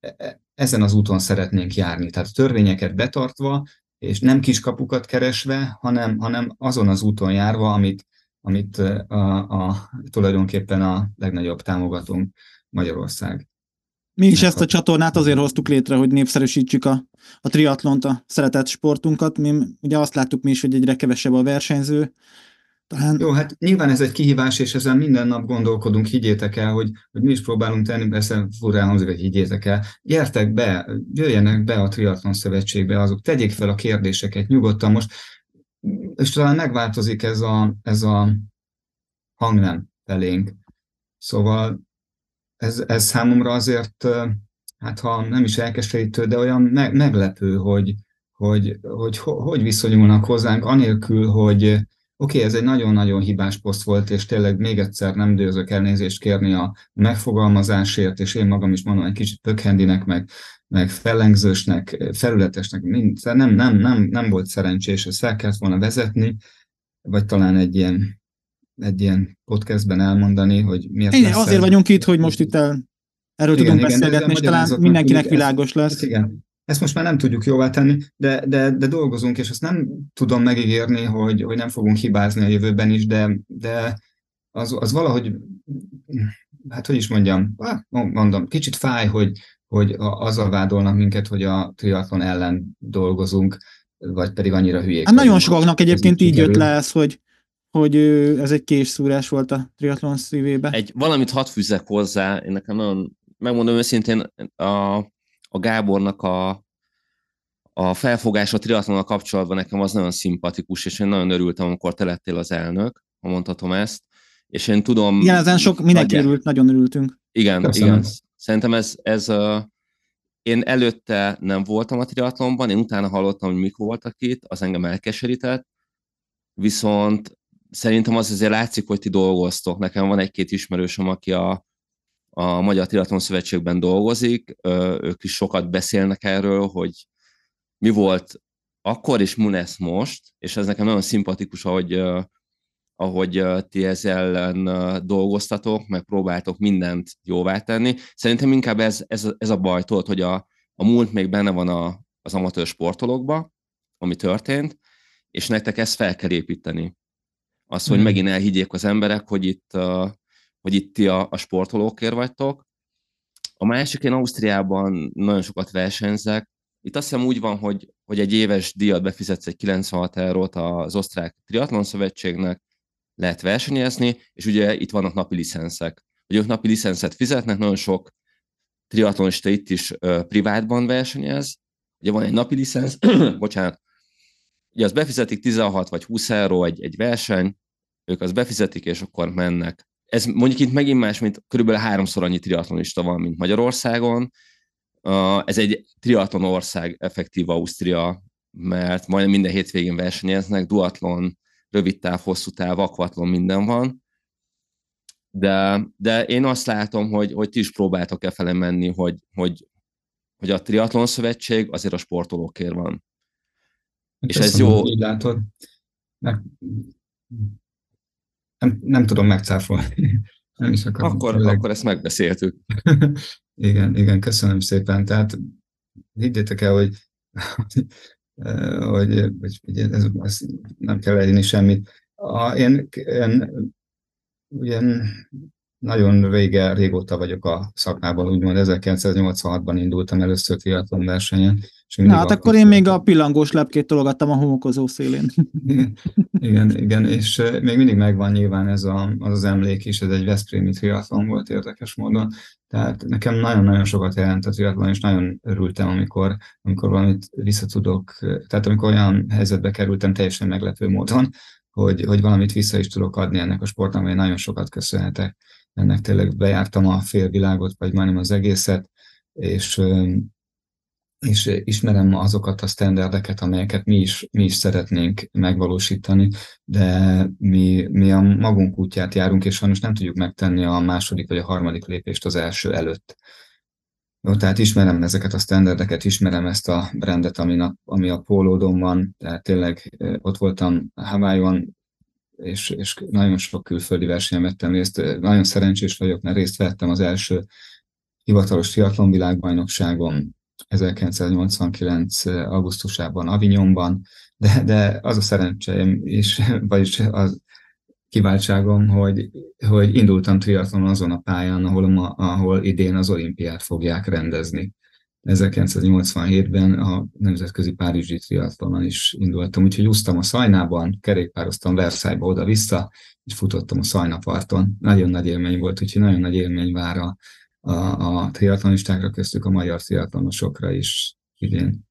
e, ezen az úton szeretnénk járni. Tehát törvényeket betartva, és nem kiskapukat keresve, hanem, hanem azon az úton járva, amit, amit a, a, tulajdonképpen a legnagyobb támogatónk Magyarország. Mi is ezt a csatornát azért hoztuk létre, hogy népszerűsítsük a, a triatlont, a szeretett sportunkat. Mi ugye azt láttuk mi is, hogy egyre kevesebb a versenyző, talán... Jó, hát nyilván ez egy kihívás, és ezen minden nap gondolkodunk, higgyétek el, hogy, hogy mi is próbálunk tenni, persze furán hangzik, hogy higgyétek el. Gyertek be, jöjjenek be a Triathlon Szövetségbe, azok tegyék fel a kérdéseket nyugodtan most, és talán megváltozik ez a, ez a hangnem felénk. Szóval ez, ez számomra azért, hát ha nem is elkeserítő, de olyan me- meglepő, hogy, hogy, hogy, hogy hogy viszonyulnak hozzánk, anélkül, hogy, Oké, okay, ez egy nagyon-nagyon hibás poszt volt, és tényleg még egyszer nem dőzök elnézést kérni a megfogalmazásért, és én magam is mondom, egy kicsit pökhendinek, meg, meg fellengzősnek, felületesnek, mind, nem, nem, nem, nem volt szerencsés, ezt fel kellett volna vezetni, vagy talán egy ilyen, egy ilyen podcastben elmondani, hogy miért Igen, azért vagyunk itt, hogy most itt el, erről igen, tudunk igen, beszélgetni, és talán mindenkinek világos lesz. Ez, igen, ezt most már nem tudjuk jóvá tenni, de, de, de dolgozunk, és azt nem tudom megígérni, hogy, hogy nem fogunk hibázni a jövőben is, de, de az, az valahogy, hát hogy is mondjam, mondom, kicsit fáj, hogy, hogy azzal vádolnak minket, hogy a triatlon ellen dolgozunk, vagy pedig annyira hülyék. Hát nagyon sokaknak egyébként így jött le ez, hogy, hogy ez egy késszúrás volt a triatlon szívébe. Egy valamit hadd fűzek hozzá, én nekem nagyon megmondom őszintén, a, a Gábornak a, a felfogás a triatlonnal kapcsolatban nekem az nagyon szimpatikus, és én nagyon örültem, amikor te lettél az elnök, ha mondhatom ezt. És én tudom... Igen, ezen sok mindenki nagy... örült, nagyon örültünk. Igen, Köszönöm. igen. Szerintem ez, ez a, én előtte nem voltam a triatlonban, én utána hallottam, hogy mik voltak itt, az engem elkeserített, viszont szerintem az azért látszik, hogy ti dolgoztok. Nekem van egy-két ismerősöm, aki a, a Magyar Triatlon Szövetségben dolgozik, ők is sokat beszélnek erről, hogy mi volt akkor, és mi lesz most, és ez nekem nagyon szimpatikus, ahogy, ahogy ti ezzel ellen dolgoztatok, meg próbáltok mindent jóvá tenni. Szerintem inkább ez, ez, ez a baj, tudod, hogy a, a múlt még benne van a, az amatőr sportolókba, ami történt, és nektek ezt fel kell építeni. Az, hogy mm. megint elhiggyék az emberek, hogy itt, hogy itt ti a, a sportolókért vagytok. A másik, én Ausztriában nagyon sokat versenyzek. Itt azt hiszem úgy van, hogy, hogy egy éves díjat befizetsz egy 96 eurót az osztrák triatlon szövetségnek, lehet versenyezni, és ugye itt vannak napi licenszek. Hogy ők napi licenszet fizetnek, nagyon sok triatlonista itt is uh, privátban versenyez. Ugye van egy napi licensz, bocsánat, ugye az befizetik 16 vagy 20 euró egy, egy verseny, ők azt befizetik, és akkor mennek. Ez mondjuk itt megint más, mint körülbelül háromszor annyi triatlonista van, mint Magyarországon. Ez egy triatlon ország, effektív Ausztria, mert majdnem minden hétvégén versenyeznek, duatlon, rövid táv, hosszú táv, akvatlon, minden van. De, de én azt látom, hogy, hogy ti is próbáltok e fele menni, hogy, hogy, hogy a triatlon szövetség azért a sportolókért van. És ez jó. Így látod. Meg, nem, nem tudom megcáfolni. Nem is akarom. Akkor, tényleg. akkor ezt megbeszéltük. igen, igen, köszönöm szépen. Tehát higgyétek el, hogy, hogy, hogy, hogy ez, ez nem kell leírni semmit. A, én, én ilyen nagyon rége, régóta vagyok a szakmában, úgymond 1986-ban indultam először triatlon versenyen. És Na hát akkor én még a pillangós lepkét tologattam a homokozó szélén. Igen, igen, igen, és még mindig megvan nyilván ez a, az, az emlék is, ez egy Veszprémi triatlon volt érdekes módon. Tehát nekem nagyon-nagyon sokat jelent a triatlon, és nagyon örültem, amikor, amikor valamit visszatudok, tehát amikor olyan helyzetbe kerültem teljesen meglepő módon, hogy, hogy valamit vissza is tudok adni ennek a sportnak, mert nagyon sokat köszönhetek ennek tényleg bejártam a félvilágot, vagy majdnem az egészet, és, és ismerem azokat a standardeket, amelyeket mi is, mi is szeretnénk megvalósítani, de mi, mi a magunk útját járunk, és sajnos nem tudjuk megtenni a második vagy a harmadik lépést az első előtt. Jó, tehát ismerem ezeket a standardeket, ismerem ezt a brandet, ami a, ami a pólódon van, tehát tényleg ott voltam Hawaii-on, és, és nagyon sok külföldi versenyen vettem részt. Nagyon szerencsés vagyok, mert részt vettem az első hivatalos triatlon világbajnokságon 1989. augusztusában Avignonban, de, de az a szerencsém is, vagyis az kiváltságom, hogy, hogy indultam triatlon azon a pályán, ahol, ahol idén az olimpiát fogják rendezni. 1987-ben a Nemzetközi Párizsi Triatlonon is indultam, úgyhogy úsztam a Szajnában, kerékpároztam Versailles-ba oda-vissza, és futottam a Szajnaparton. Nagyon nagy élmény volt, úgyhogy nagyon nagy élmény vár a, a, a triatlonistákra, köztük a magyar triatlonosokra is idén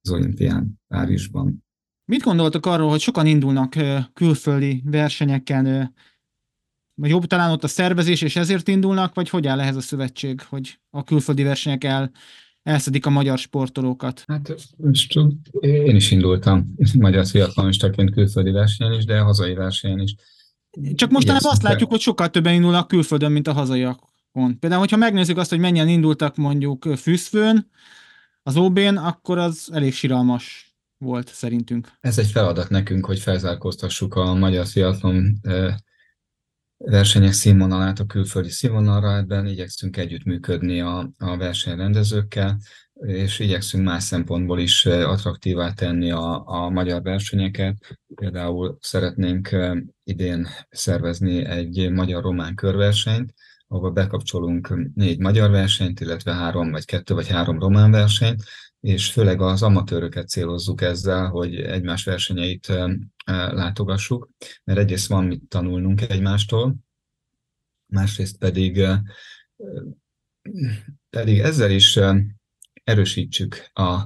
az olimpián Párizsban. Mit gondoltok arról, hogy sokan indulnak külföldi versenyeken, vagy jobb talán ott a szervezés, és ezért indulnak, vagy hogy áll ehhez a szövetség, hogy a külföldi versenyek el elszedik a magyar sportolókat? Hát most én is indultam magyar triatlonistaként külföldi versenyen is, de hazai versenyen is. Csak mostanában azt látjuk, hogy sokkal többen indulnak külföldön, mint a hazaiakon. Például, hogyha megnézzük azt, hogy mennyien indultak mondjuk fűszfőn, az OB-n, akkor az elég siralmas volt szerintünk. Ez egy feladat nekünk, hogy felzárkóztassuk a magyar triatlon versenyek színvonalát a külföldi színvonalra, ebben igyekszünk együttműködni a, a versenyrendezőkkel, és igyekszünk más szempontból is attraktívá tenni a, a magyar versenyeket. Például szeretnénk idén szervezni egy magyar-román körversenyt, ahol bekapcsolunk négy magyar versenyt, illetve három vagy kettő vagy három román versenyt, és főleg az amatőröket célozzuk ezzel, hogy egymás versenyeit látogassuk, mert egyrészt van mit tanulnunk egymástól, másrészt pedig pedig ezzel is erősítsük a,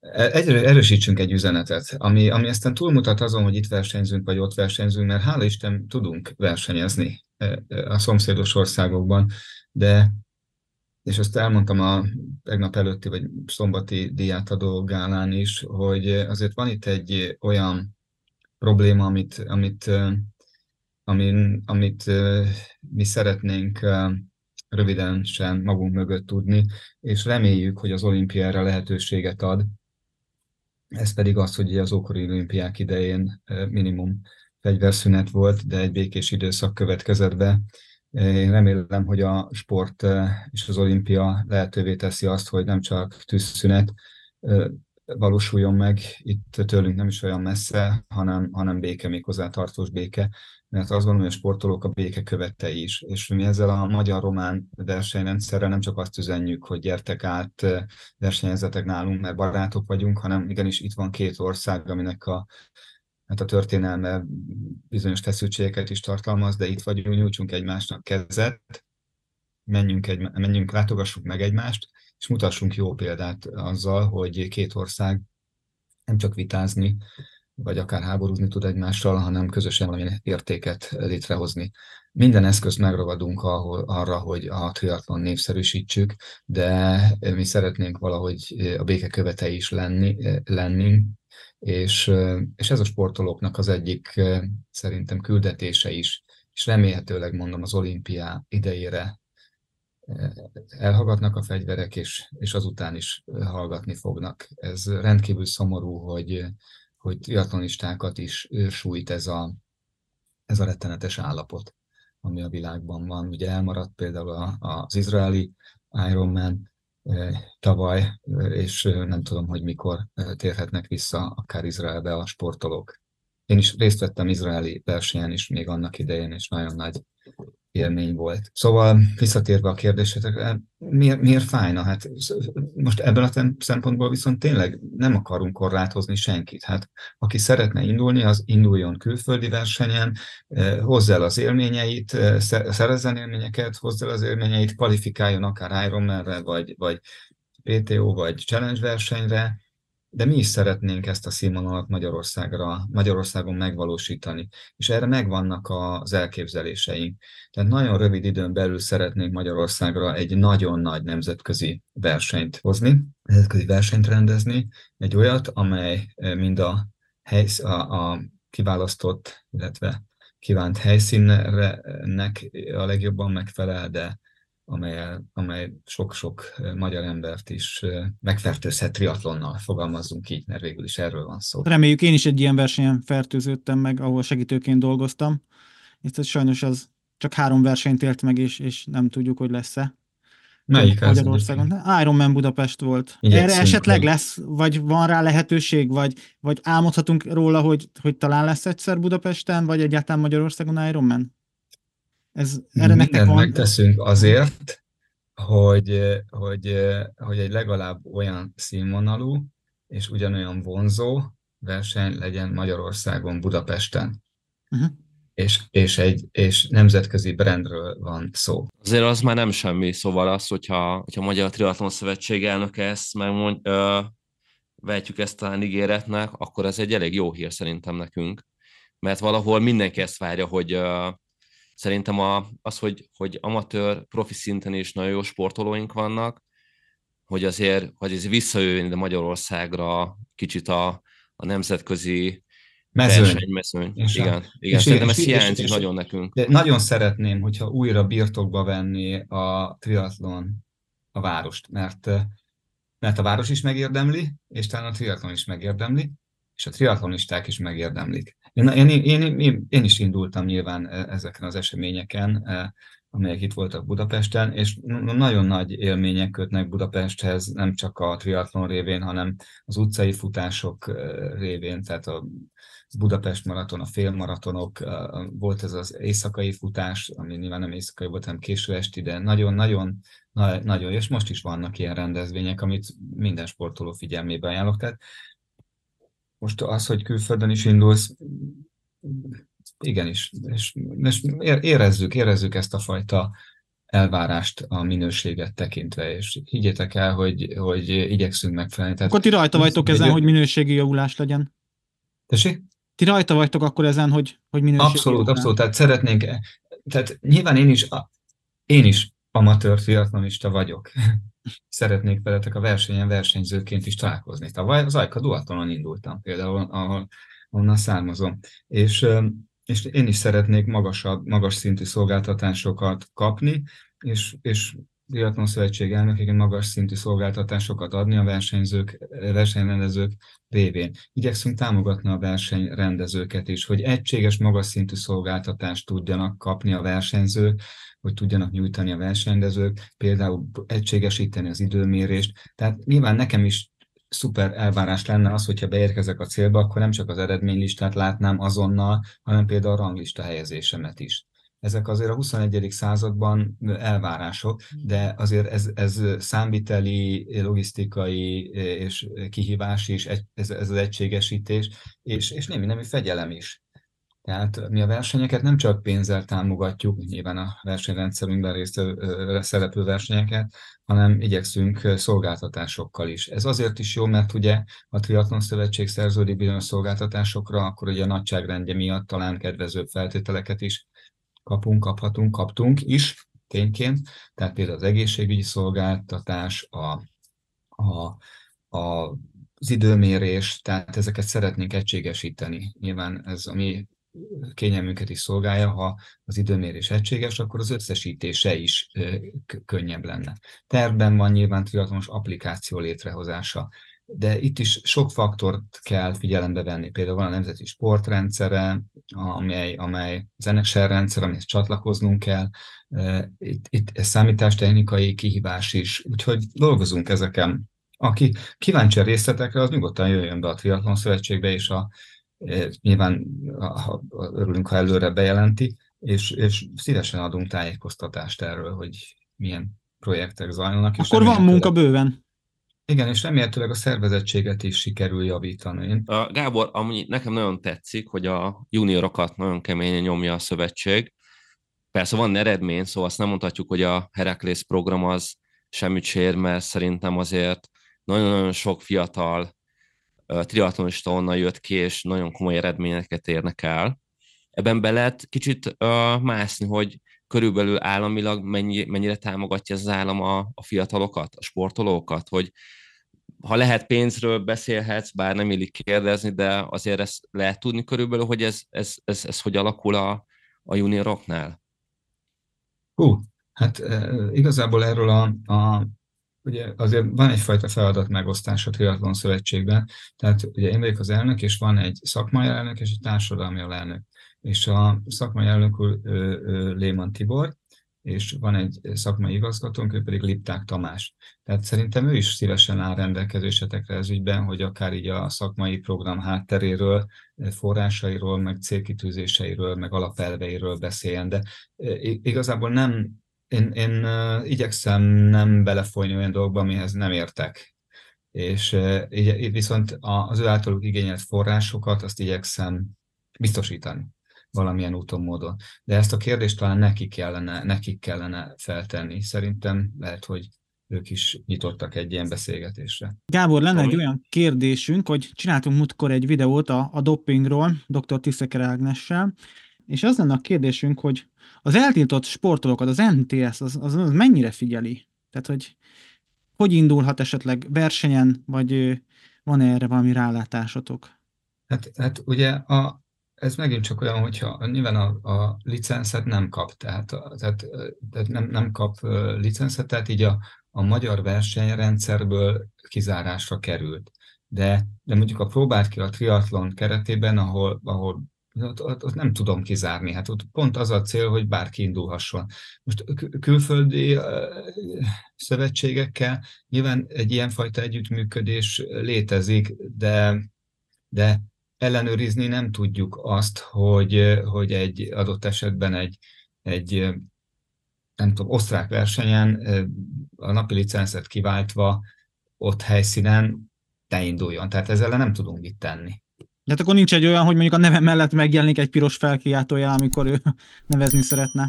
erősítsünk egy üzenetet, ami, ami aztán túlmutat azon, hogy itt versenyzünk, vagy ott versenyzünk, mert hála Isten tudunk versenyezni a szomszédos országokban, de és azt elmondtam a tegnap előtti, vagy szombati diátadó gálán is, hogy azért van itt egy olyan probléma, amit, amit, amit, amit mi szeretnénk röviden sem magunk mögött tudni, és reméljük, hogy az olimpia erre lehetőséget ad. Ez pedig az, hogy az ókori olimpiák idején minimum fegyverszünet volt, de egy békés időszak következett be. Én remélem, hogy a sport és az olimpia lehetővé teszi azt, hogy nem csak tűzszünet valósuljon meg itt tőlünk nem is olyan messze, hanem, hanem béke, méghozzá tartós béke, mert azt gondolom, hogy a sportolók a béke követei is. És mi ezzel a magyar-román versenyrendszerrel nem csak azt üzenjük, hogy gyertek át, versenyezzetek nálunk, mert barátok vagyunk, hanem igenis itt van két ország, aminek a, hát a történelme bizonyos feszültségeket is tartalmaz, de itt vagyunk, nyújtsunk egymásnak kezet, menjünk, egy, menjünk, látogassuk meg egymást, és mutassunk jó példát azzal, hogy két ország nem csak vitázni, vagy akár háborúzni tud egymással, hanem közösen valamilyen értéket létrehozni. Minden eszközt megragadunk ahol, arra, hogy a triatlon népszerűsítsük, de mi szeretnénk valahogy a béke követei is lenni, lenni és, és ez a sportolóknak az egyik szerintem küldetése is, és remélhetőleg mondom az olimpia idejére elhallgatnak a fegyverek, és, és azután is hallgatni fognak. Ez rendkívül szomorú, hogy, hogy triatlonistákat is sújt ez a, ez a rettenetes állapot, ami a világban van. Ugye elmaradt például az izraeli Ironman tavaly, és nem tudom, hogy mikor térhetnek vissza akár Izraelbe a sportolók. Én is részt vettem izraeli versenyen is még annak idején, és nagyon nagy élmény volt. Szóval visszatérve a kérdésetekre, miért, miért fájna? Hát most ebből a szempontból viszont tényleg nem akarunk korlátozni senkit. Hát aki szeretne indulni, az induljon külföldi versenyen, eh, hozza el az élményeit, eh, szerezzen élményeket, hozza el az élményeit, kvalifikáljon akár Ironman-re, vagy, vagy PTO, vagy challenge versenyre, de mi is szeretnénk ezt a színvonalat Magyarországra, Magyarországon megvalósítani, és erre megvannak az elképzeléseink. Tehát nagyon rövid időn belül szeretnénk Magyarországra egy nagyon nagy nemzetközi versenyt hozni, nemzetközi versenyt rendezni, egy olyat, amely eh, mind a, helysz, a, a kiválasztott, illetve kívánt helyszínnek a legjobban megfelel, de amely, amely sok-sok magyar embert is megfertőzhet triatlonnal, fogalmazzunk így, mert végül is erről van szó. Reméljük, én is egy ilyen versenyen fertőződtem meg, ahol segítőként dolgoztam. Itt sajnos az csak három versenyt élt meg, és, és nem tudjuk, hogy lesz-e. Melyik Magyarországon? Ironman Budapest volt. Igyekszünk, Erre esetleg hogy... lesz, vagy van rá lehetőség, vagy, vagy álmodhatunk róla, hogy, hogy talán lesz egyszer Budapesten, vagy egyáltalán Magyarországon Ironman? Ez, erre Mindent van... megteszünk azért, hogy, hogy, hogy egy legalább olyan színvonalú és ugyanolyan vonzó verseny legyen Magyarországon, Budapesten. Uh-huh. És, és, egy, és nemzetközi brandről van szó. Azért az már nem semmi, szóval az, hogyha, hogyha a Magyar Triathlon Szövetség elnöke ezt megmond, ö, vehetjük ezt a ígéretnek, akkor ez egy elég jó hír szerintem nekünk. Mert valahol mindenki ezt várja, hogy ö, Szerintem a, az, hogy, hogy amatőr, profi szinten is nagyon jó sportolóink vannak, hogy azért, hogy ez visszajöjjön de Magyarországra kicsit a, a nemzetközi mezőny. versenymezőny. És igen, igen. És szerintem ez hiányzik nagyon nekünk. De nagyon szeretném, hogyha újra birtokba venni a triatlon a várost, mert, mert a város is megérdemli, és talán a triatlon is megérdemli, és a triatlonisták is megérdemlik. Én, én, én, én, én is indultam nyilván e, ezeken az eseményeken, e, amelyek itt voltak Budapesten, és nagyon nagy élmények kötnek Budapesthez, nem csak a triatlon révén, hanem az utcai futások e, révén, tehát a Budapest maraton, a félmaratonok, volt ez az éjszakai futás, ami nyilván nem éjszakai volt, hanem késő esti, de nagyon-nagyon nagyon, és most is vannak ilyen rendezvények, amit minden sportoló figyelmébe ajánlok. Tehát most az, hogy külföldön is indulsz, igenis, és, és érezzük, érezzük ezt a fajta elvárást a minőséget tekintve, és higgyétek el, hogy, hogy igyekszünk megfelelni. Tehát, akkor ti rajta vagytok ezen, hogy minőségi javulás legyen? Tessék? Ti rajta vagytok akkor ezen, hogy, hogy minőségi Abszolút, javulás. abszolút. Tehát szeretnénk, tehát nyilván én is, én is amatőr triatlonista vagyok. Szeretnék veletek a versenyen versenyzőként is találkozni. Tavaly az Ajka Duatonon indultam például, ahol onnan származom. És, és én is szeretnék magasabb, magas szintű szolgáltatásokat kapni, és, és Triathlon Szövetség elnökeként magas szintű szolgáltatásokat adni a versenyzők, versenyrendezők révén. Igyekszünk támogatni a versenyrendezőket is, hogy egységes, magas szintű szolgáltatást tudjanak kapni a versenyzők, hogy tudjanak nyújtani a versenyrendezők, például egységesíteni az időmérést. Tehát nyilván nekem is szuper elvárás lenne az, hogyha beérkezek a célba, akkor nem csak az eredménylistát látnám azonnal, hanem például a ranglista helyezésemet is. Ezek azért a 21. században elvárások, de azért ez, ez számviteli, logisztikai és kihívás is, ez, ez az egységesítés, és, és némi nemű fegyelem is. Tehát mi a versenyeket nem csak pénzzel támogatjuk, nyilván a versenyrendszerünkben részt szereplő versenyeket, hanem igyekszünk szolgáltatásokkal is. Ez azért is jó, mert ugye a Triathlon Szövetség szerződik bizonyos szolgáltatásokra, akkor ugye a nagyságrendje miatt talán kedvezőbb feltételeket is kapunk, kaphatunk, kaptunk is tényként. Tehát például az egészségügyi szolgáltatás, a, a, a az időmérés, tehát ezeket szeretnénk egységesíteni. Nyilván ez a mi kényelmünket is szolgálja, ha az időmérés egységes, akkor az összesítése is könnyebb lenne. Tervben van nyilván triatlonos applikáció létrehozása, de itt is sok faktort kell figyelembe venni. Például van a nemzeti sportrendszere, amely, amely zeneser rendszer, amihez csatlakoznunk kell. Itt, itt ez számítástechnikai kihívás is, úgyhogy dolgozunk ezeken. Aki kíváncsi a részletekre, az nyugodtan jöjjön be a Triathlon Szövetségbe, és a Nyilván ha, örülünk, ha előre bejelenti, és, és szívesen adunk tájékoztatást erről, hogy milyen projektek zajlanak. Akkor van munka bőven. Igen, és remélhetőleg a szervezettséget is sikerül javítani. A Gábor, ami nekem nagyon tetszik, hogy a juniorokat nagyon keményen nyomja a szövetség. Persze van eredmény, szóval azt nem mondhatjuk, hogy a Heraklész program az semmit sér, mert szerintem azért nagyon-nagyon sok fiatal triatlonista onnan jött ki, és nagyon komoly eredményeket érnek el. Ebben be lehet kicsit uh, mászni, hogy körülbelül államilag mennyi, mennyire támogatja az állam a, a fiatalokat, a sportolókat, hogy ha lehet pénzről beszélhetsz, bár nem illik kérdezni, de azért ezt lehet tudni körülbelül, hogy ez, ez, ez, ez hogy alakul a, a junioroknál? Hú, hát igazából erről a, a ugye azért van egyfajta feladat megosztás a Triathlon Szövetségben, tehát ugye én vagyok az elnök, és van egy szakmai elnök és egy társadalmi elnök. És a szakmai elnök úr Léman Tibor, és van egy szakmai igazgatónk, ő pedig Lipták Tamás. Tehát szerintem ő is szívesen áll rendelkezésetekre ez ügyben, hogy akár így a szakmai program hátteréről, forrásairól, meg célkitűzéseiről, meg alapelveiről beszéljen, de igazából nem én, én uh, igyekszem nem belefolyni olyan dolgokba, amihez nem értek. És így, viszont az ő általuk igényelt forrásokat, azt igyekszem biztosítani valamilyen úton, módon. De ezt a kérdést talán nekik kellene, nekik kellene feltenni. Szerintem lehet, hogy ők is nyitottak egy ilyen beszélgetésre. Gábor, lenne Ami... egy olyan kérdésünk, hogy csináltunk múltkor egy videót a, a dopingról, dr. Tiszeker Ágnessel, és az lenne a kérdésünk, hogy az eltiltott sportolókat, az NTS, az, az, az mennyire figyeli? Tehát, hogy hogy indulhat esetleg versenyen, vagy van -e erre valami rálátásotok? Hát, hát ugye a, ez megint csak olyan, hogyha nyilván a, a licenszet nem kap, tehát, tehát, tehát nem, nem kap licenszet, tehát így a, a magyar versenyrendszerből kizárásra került. De, de mondjuk a próbált ki a triatlon keretében, ahol, ahol ott, ott, ott nem tudom kizárni. Hát ott pont az a cél, hogy bárki indulhasson. Most külföldi szövetségekkel nyilván egy ilyenfajta együttműködés létezik, de, de ellenőrizni nem tudjuk azt, hogy, hogy egy adott esetben egy, egy nem tudom, osztrák versenyen a napi licenszet kiváltva ott helyszínen ne induljon. Tehát ezzel nem tudunk mit tenni. De hát akkor nincs egy olyan, hogy mondjuk a neve mellett megjelenik egy piros felkiáltójel, amikor ő nevezni szeretne.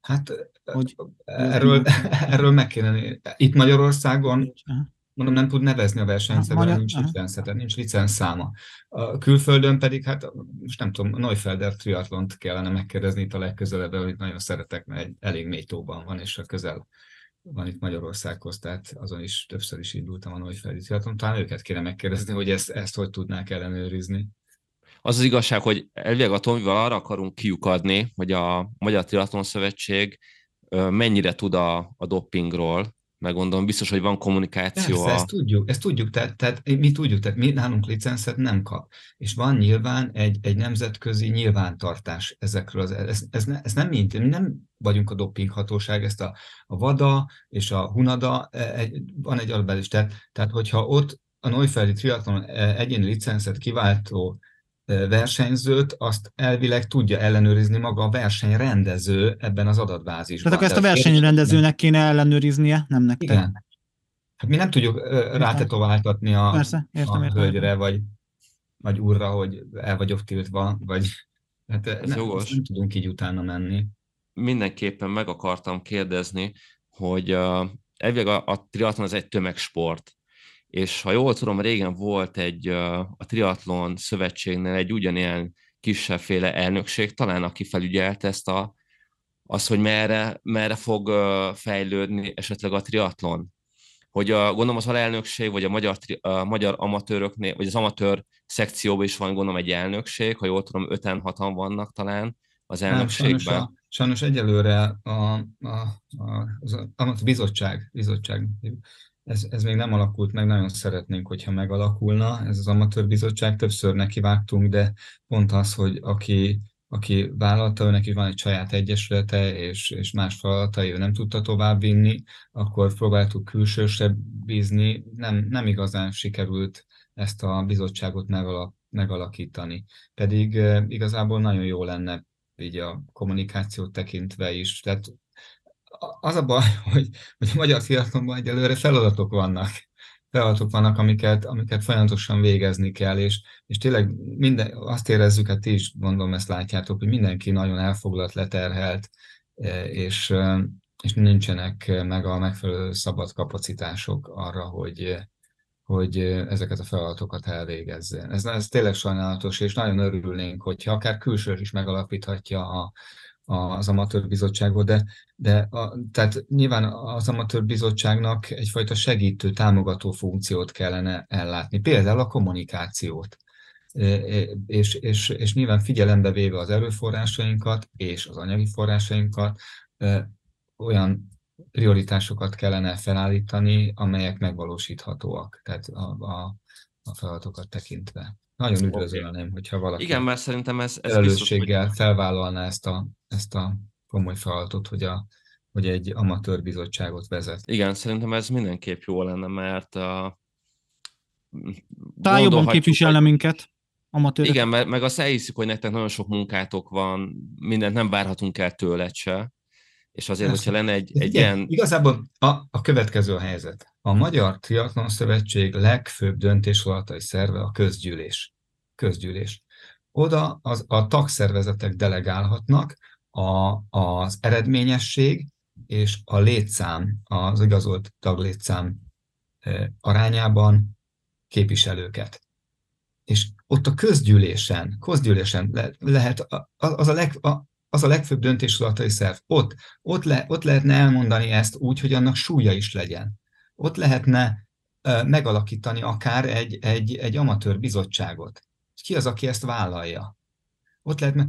Hát hogy erről, erről meg kéne Itt Magyarországon mondom, nem tud nevezni a versenyszerűen, nincs licenszete, nincs licenszáma. A külföldön pedig, hát most nem tudom, Neufelder triatlont kellene megkérdezni itt a legközelebb, hogy nagyon szeretek, mert egy elég mély tóban van, és a közel van itt Magyarországhoz, tehát azon is többször is indultam a Neufeldi triatlon. Talán őket kéne megkérdezni, hogy ezt, ezt hogy tudnák ellenőrizni. Az az igazság, hogy elvileg a Tomival arra akarunk kiukadni, hogy a Magyar Triatlon Szövetség mennyire tud a, a dopingról, meg gondolom biztos, hogy van kommunikáció. Persze, a... ezt tudjuk, ezt tudjuk, tehát, tehát mi tudjuk, tehát mi nálunk licenszet nem kap. És van nyilván egy, egy nemzetközi nyilvántartás ezekről. Az, ez, ez, ne, ez nem mint, mi nem vagyunk a dopinghatóság, ezt a, a VADA és a HUNADA, e, egy, van egy alapbelés, tehát, tehát hogyha ott a Neufeldi triatlon e, egyéni licenszet kiváltó versenyzőt, azt elvileg tudja ellenőrizni maga a versenyrendező ebben az adatbázisban. Tehát akkor ezt a versenyrendezőnek kéne ellenőriznie, nem nektek? Igen. Hát mi nem tudjuk rátetováltatni a, Persze, értem, a értem, hölgyre, értem. vagy, vagy úrra, hogy el vagyok tiltva, vagy hát nem, jogos. nem tudunk így utána menni. Mindenképpen meg akartam kérdezni, hogy uh, elvileg a, a triatlon az egy tömegsport, és ha jól tudom, régen volt egy a triatlon szövetségnél egy ugyanilyen kisebbféle elnökség, talán aki felügyelt ezt a, az, hogy merre, merre fog fejlődni esetleg a triatlon. Hogy a, gondolom az alelnökség, vagy a magyar, a magyar amatőröknél, vagy az amatőr szekcióban is van gondolom egy elnökség, ha jól tudom, öten, hatan vannak talán az hát, elnökségben. Hát, sajnos, a, sajnos egyelőre a, a, a, az a, a bizottság, bizottság ez, ez még nem alakult meg, nagyon szeretnénk, hogyha megalakulna ez az amatőr bizottság. Többször nekivágtunk, de pont az, hogy aki, aki vállalta, őnek is van egy saját egyesülete, és, és más feladatai, ő nem tudta tovább vinni, akkor próbáltuk külsősebb bízni, nem, nem igazán sikerült ezt a bizottságot megalak, megalakítani. Pedig e, igazából nagyon jó lenne így a kommunikációt tekintve is. Tehát az a baj, hogy, hogy a magyar fiatalokban egyelőre feladatok vannak. Feladatok vannak, amiket, amiket folyamatosan végezni kell, és, és tényleg minden, azt érezzük, hát ti is gondolom ezt látjátok, hogy mindenki nagyon elfoglalt, leterhelt, e, és, e, és nincsenek meg a megfelelő szabad kapacitások arra, hogy, hogy ezeket a feladatokat elvégezze. Ez, ez tényleg sajnálatos, és nagyon örülnénk, hogyha akár külső is megalapíthatja a, az amatőr bizottságot, de, de a, tehát nyilván az amatőr bizottságnak egyfajta segítő, támogató funkciót kellene ellátni, például a kommunikációt. És, és, és nyilván figyelembe véve az erőforrásainkat és az anyagi forrásainkat, olyan prioritásokat kellene felállítani, amelyek megvalósíthatóak, tehát a, a, a feladatokat tekintve. Nagyon üdvözölném, okay. hogyha valaki Igen, mert szerintem ez, ez felelősséggel biztos, hogy... felvállalná ezt a, ezt a komoly feladatot, hogy, a, hogy egy amatőr bizottságot vezet. Igen, szerintem ez mindenképp jó lenne, mert a talán jobban képviselne hogy... minket. Amatőrök. Igen, mert meg azt elhiszik, hogy nektek nagyon sok munkátok van, mindent nem várhatunk el tőled se. És azért, Ezt, hogyha lenne egy, egy igen, ilyen... Igazából a, a következő a helyzet. A Magyar Triathlon Szövetség legfőbb döntésholatai szerve a közgyűlés. Közgyűlés. Oda az, a tagszervezetek delegálhatnak a, az eredményesség és a létszám, az igazolt taglétszám arányában képviselőket. És ott a közgyűlésen, közgyűlésen le, lehet, az a, leg, a, az a legfőbb döntésholatai szerv. Ott, ott, le, ott lehetne elmondani ezt úgy, hogy annak súlya is legyen ott lehetne megalakítani akár egy, egy, egy amatőr bizottságot. Ki az, aki ezt vállalja? Ott lehetne,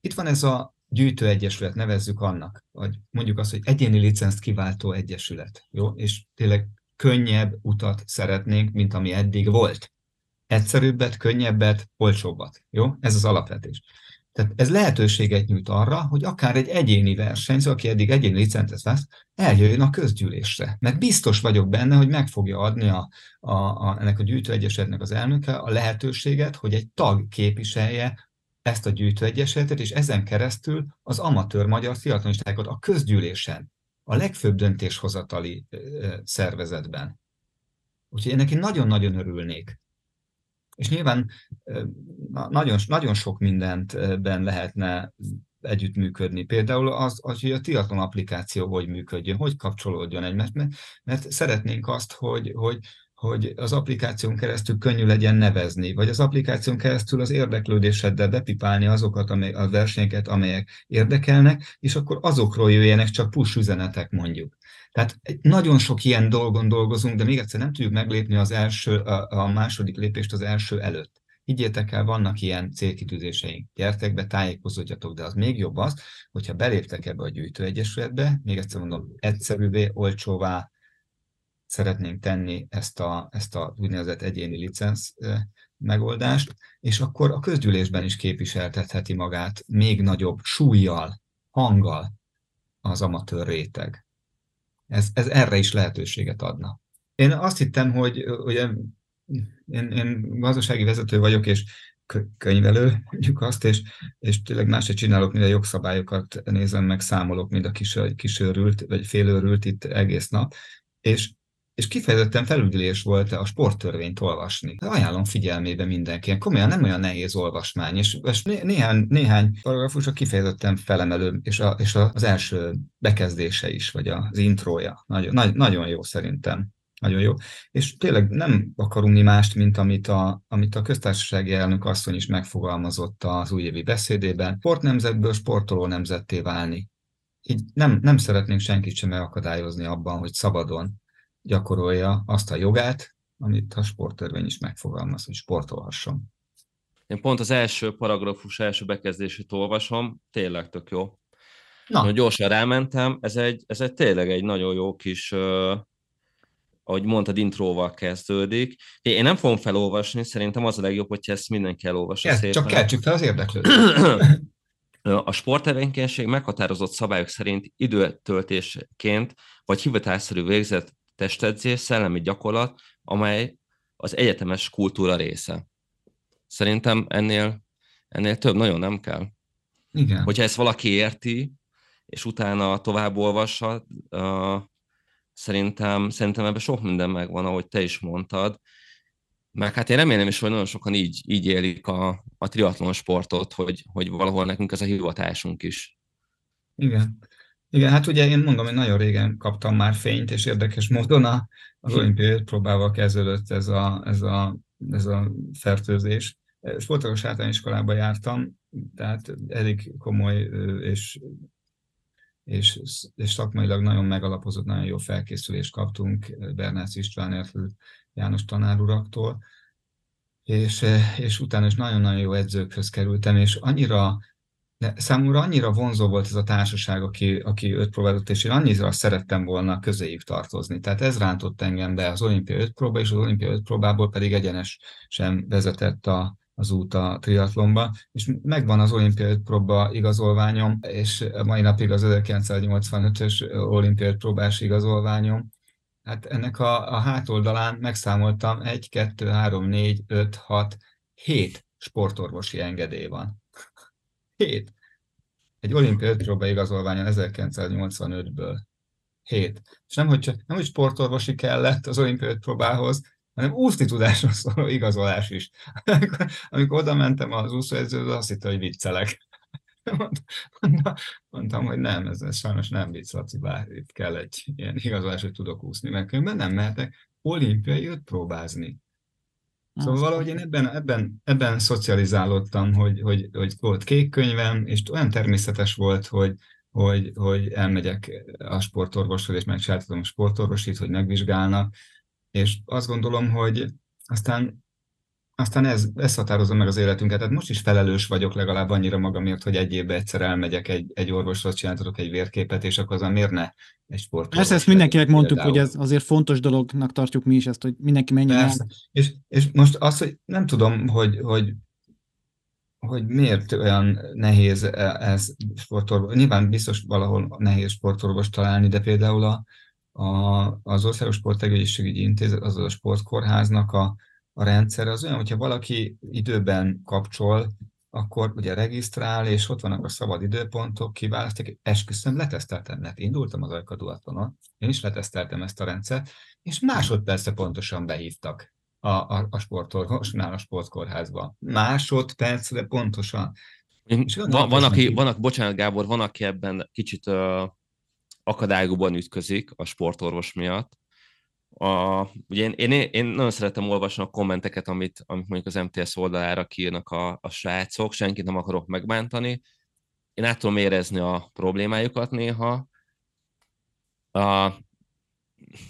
itt van ez a gyűjtőegyesület, nevezzük annak, vagy mondjuk azt, hogy egyéni licenzt kiváltó egyesület, jó? És tényleg könnyebb utat szeretnénk, mint ami eddig volt. Egyszerűbbet, könnyebbet, olcsóbbat, jó? Ez az alapvetés. Tehát ez lehetőséget nyújt arra, hogy akár egy egyéni versenyző, aki eddig egyéni licentet vesz, eljöjjön a közgyűlésre. Mert biztos vagyok benne, hogy meg fogja adni a, a, a, ennek a gyűjtőegyesetnek az elnöke a lehetőséget, hogy egy tag képviselje ezt a gyűjtőegyesetet, és ezen keresztül az amatőr magyar fiatalonistákat a közgyűlésen, a legfőbb döntéshozatali szervezetben. Úgyhogy ennek én nagyon-nagyon örülnék. És nyilván nagyon, nagyon sok mindentben lehetne együttműködni. Például az, az, hogy a triatlon applikáció hogy működjön, hogy kapcsolódjon egy, mert, mert szeretnénk azt, hogy, hogy, hogy az applikáción keresztül könnyű legyen nevezni, vagy az applikáción keresztül az érdeklődéseddel bepipálni azokat amely, a versenyeket, amelyek érdekelnek, és akkor azokról jöjjenek csak push üzenetek mondjuk. Tehát nagyon sok ilyen dolgon dolgozunk, de még egyszer nem tudjuk meglépni az első, a, a második lépést az első előtt. Higgyétek el, vannak ilyen célkitűzéseink. Gyertek be, tájékozódjatok, de az még jobb az, hogyha beléptek ebbe a gyűjtőegyesületbe, még egyszer mondom, egyszerűvé, olcsóvá szeretnénk tenni ezt a, ezt a úgynevezett egyéni licensz megoldást, és akkor a közgyűlésben is képviseltetheti magát még nagyobb súlyjal, hanggal az amatőr réteg. Ez, ez erre is lehetőséget adna. Én azt hittem, hogy ugye én, én gazdasági vezető vagyok, és könyvelő, mondjuk azt, és, és tényleg más se csinálok, mint a jogszabályokat nézem meg, számolok, mint a kis, kisőrült, vagy félőrült itt egész nap, és és kifejezetten felüldülés volt a sporttörvényt olvasni. Ajánlom figyelmébe mindenki. Komolyan nem olyan nehéz olvasmány, és, és néhány, néhány paragrafus a kifejezetten felemelő, és, a, és az első bekezdése is, vagy az intrója. Nagyon, nagy, nagyon jó szerintem. Nagyon jó. És tényleg nem akarunk mi mást, mint amit a, amit a köztársasági elnök asszony is megfogalmazott az újévi beszédében. Sportnemzetből sportoló nemzetté válni. Így nem, nem szeretnénk senkit sem megakadályozni abban, hogy szabadon gyakorolja azt a jogát, amit a sporttörvény is megfogalmaz, hogy sportolhasson. Én pont az első paragrafus első bekezdését olvasom, tényleg tök jó. Na. Nagyon gyorsan rámentem, ez egy, ez egy tényleg egy nagyon jó kis, uh, ahogy mondtad, intróval kezdődik. Én nem fogom felolvasni, szerintem az a legjobb, hogyha ezt mindenki elolvassa szépen. Csak keltsük fel az érdeklődést. A sporttevékenység meghatározott szabályok szerint időtöltésként vagy hivatásszerű végzett testedzés, szellemi gyakorlat, amely az egyetemes kultúra része. Szerintem ennél, ennél több nagyon nem kell. Igen. Hogyha ezt valaki érti, és utána tovább olvassa, uh, szerintem, szerintem ebben sok minden megvan, ahogy te is mondtad. Meg hát én remélem is, hogy nagyon sokan így, így élik a, a triatlon sportot, hogy, hogy valahol nekünk ez a hivatásunk is. Igen. Igen, hát ugye én mondom, hogy nagyon régen kaptam már fényt, és érdekes módon a, az olimpiai próbával kezdődött ez a, ez a, ez a fertőzés. Sportolós általános iskolába jártam, tehát elég komoly és, és, és szakmailag nagyon megalapozott, nagyon jó felkészülést kaptunk Bernász István Erfő János tanáruraktól, és, és utána is nagyon-nagyon jó edzőkhöz kerültem, és annyira de számomra annyira vonzó volt ez a társaság, aki, aki öt próbázott, és én annyira szerettem volna közéjük tartozni. Tehát ez rántott engem be az olimpia öt próba, és az olimpia öt próbából pedig egyenes sem vezetett a, az út a triatlonba, és megvan az olimpia öt próba igazolványom, és mai napig az 1985-ös olimpia öt próbás igazolványom. Hát ennek a, a hátoldalán megszámoltam 1, 2, 3, 4, 5, 6, 7 sportorvosi engedély van. Hét. Egy olimpia ötpróba igazolványon 1985-ből. Hét. És nem, hogy, csak, nem, hogy sportorvosi kellett az olimpia öt próbához, hanem úszni tudásra szóló igazolás is. Amikor, amikor oda mentem az úszóedzőhöz, azt hitte, hogy viccelek. Mondtam, hogy nem, ez, ez sajnos nem vicc, Laci, bár itt kell egy ilyen igazolás, hogy tudok úszni, mert nem mehetek olimpiai öt próbázni. Szóval valahogy én ebben, ebben, ebben szocializálódtam, hogy, hogy, hogy volt kék könyvem, és olyan természetes volt, hogy, hogy, hogy elmegyek a sportorvoshoz, és megcsináltatom a sportorvosit, hogy megvizsgálnak, és azt gondolom, hogy aztán aztán ez, ez határozza meg az életünket. Tehát most is felelős vagyok legalább annyira magamért, hogy egy évben egyszer elmegyek egy, egy orvoshoz, csináltatok egy vérképet, és akkor azon miért ne egy sport. Persze, ezt mindenkinek mondtuk, például. hogy ez azért fontos dolognak tartjuk mi is ezt, hogy mindenki menjen Persze. el. És, és most azt, hogy nem tudom, hogy, hogy hogy miért olyan nehéz e, ez sportorvos. Nyilván biztos valahol nehéz sportorvos találni, de például a, a, az Országos Sportegészségügyi Intézet, azaz a sportkórháznak a, a rendszer az olyan, hogyha valaki időben kapcsol, akkor ugye regisztrál, és ott vannak a szabad időpontok, kiválasztik, esküszöm, leteszteltem, mert indultam az ajkaduatlonon, én is leteszteltem ezt a rendszert, és másodperce pontosan behívtak a, a, a sportorvosnál a sportkórházba. Másodpercre pontosan. Van, van, aki, van, bocsánat Gábor, van, aki ebben kicsit uh, akadályokban ütközik a sportorvos miatt. A, ugye én, én, én nagyon szeretem olvasni a kommenteket, amit, amit mondjuk az MTS oldalára kiírnak a, a srácok, senkit nem akarok megbántani. Én át tudom érezni a problémájukat néha. A,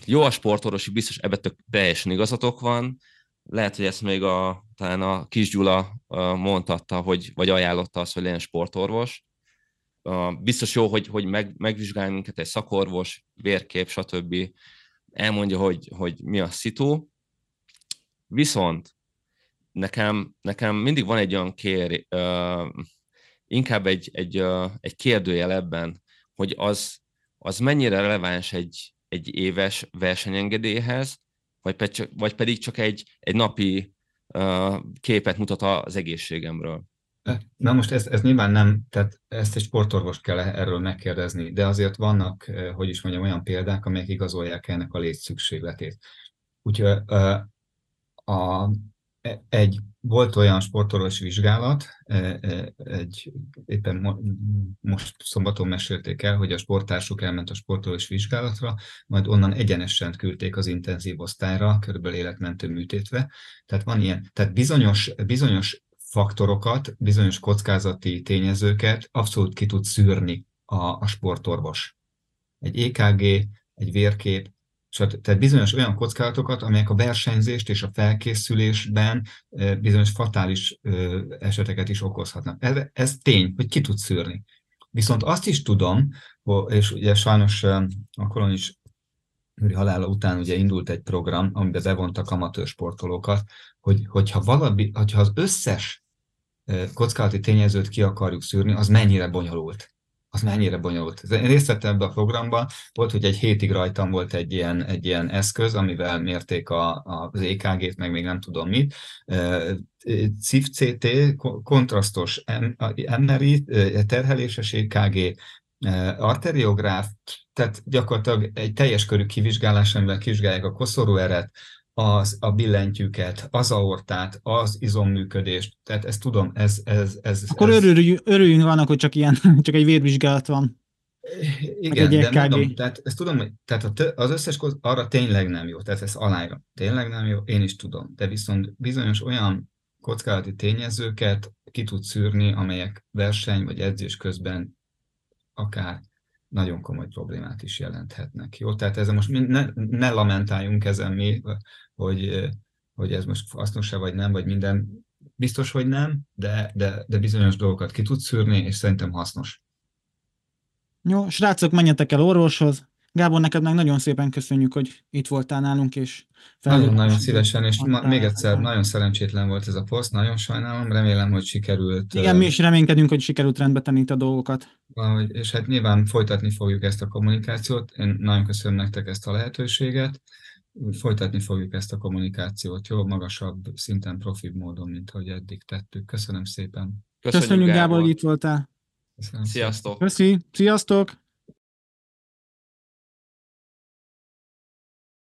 jó a sportorvosi, biztos ebben tök teljesen igazatok van. Lehet, hogy ezt még a, talán a Kis Gyula mondhatta, hogy, vagy ajánlotta azt, hogy legyen sportorvos. Biztos jó, hogy, hogy meg, megvizsgálj minket egy szakorvos, vérkép, stb. Elmondja, hogy, hogy mi a szitu. Viszont nekem, nekem mindig van egy olyan kér, uh, inkább egy, egy, uh, egy kérdőjel ebben, hogy az, az mennyire releváns egy, egy éves versenyengedélyhez, vagy, vagy pedig csak egy, egy napi uh, képet mutat az egészségemről. Na most ez, ez nyilván nem, tehát ezt egy sportorvost kell erről megkérdezni, de azért vannak, hogy is mondjam, olyan példák, amelyek igazolják ennek a létszükségletét. Úgyhogy a, egy, volt olyan sportorvos vizsgálat, e, e, egy, éppen most szombaton mesélték el, hogy a sportársuk elment a sportorvos vizsgálatra, majd onnan egyenesen küldték az intenzív osztályra, körülbelül életmentő műtétve. Tehát van ilyen, tehát bizonyos, bizonyos faktorokat, bizonyos kockázati tényezőket abszolút ki tud szűrni a, a sportorvos. Egy EKG, egy vérkép, tehát bizonyos olyan kockázatokat, amelyek a versenyzést és a felkészülésben bizonyos fatális eseteket is okozhatnak. Ez, ez tény, hogy ki tud szűrni. Viszont azt is tudom, és ugye sajnos a kolonis halála után ugye indult egy program, amiben bevontak amatőr sportolókat, hogy, hogyha, valami, hogyha az összes kockázati tényezőt ki akarjuk szűrni, az mennyire bonyolult az mennyire bonyolult. Én részt vettem ebbe a programba, volt, hogy egy hétig rajtam volt egy ilyen, egy ilyen eszköz, amivel mérték a, a, az EKG-t, meg még nem tudom mit. CIF-CT, kontrasztos MRI, terheléses EKG, arteriográf, tehát gyakorlatilag egy teljes körű kivizsgálás, amivel kivizsgálják a koszorúeret, az, a billentyűket, az aortát, az izomműködést, tehát ezt tudom, ez... ez, ez Akkor ez... Örüljünk, örüljünk vannak, hogy csak ilyen, csak egy vérvizsgálat van. Igen, de mondom, tehát ezt tudom, tehát az összes arra tényleg nem jó, tehát ez aláírom, tényleg nem jó, én is tudom, de viszont bizonyos olyan kockázati tényezőket ki tud szűrni, amelyek verseny vagy edzés közben akár nagyon komoly problémát is jelenthetnek. Jó, tehát ezzel most ne, ne lamentáljunk ezen mi, hogy, hogy ez most hasznos-e vagy nem, vagy minden biztos, hogy nem, de, de, de bizonyos dolgokat ki tud szűrni, és szerintem hasznos. Jó, srácok, menjetek el orvoshoz. Gábor, neked meg nagyon szépen köszönjük, hogy itt voltál nálunk, és Nagyon-nagyon szívesen, és ma, még egyszer nagyon szerencsétlen volt ez a poszt, nagyon sajnálom, remélem, hogy sikerült. Igen, mi is reménykedünk, hogy sikerült rendbe tenni itt a dolgokat. És hát nyilván folytatni fogjuk ezt a kommunikációt. Én nagyon köszönöm nektek ezt a lehetőséget. Folytatni fogjuk ezt a kommunikációt jó, magasabb szinten, profibb módon, mint ahogy eddig tettük. Köszönöm szépen. Köszönjük, Köszönjük Gábor, hogy itt voltál. Köszönöm Sziasztok. Köszi, sziasztok.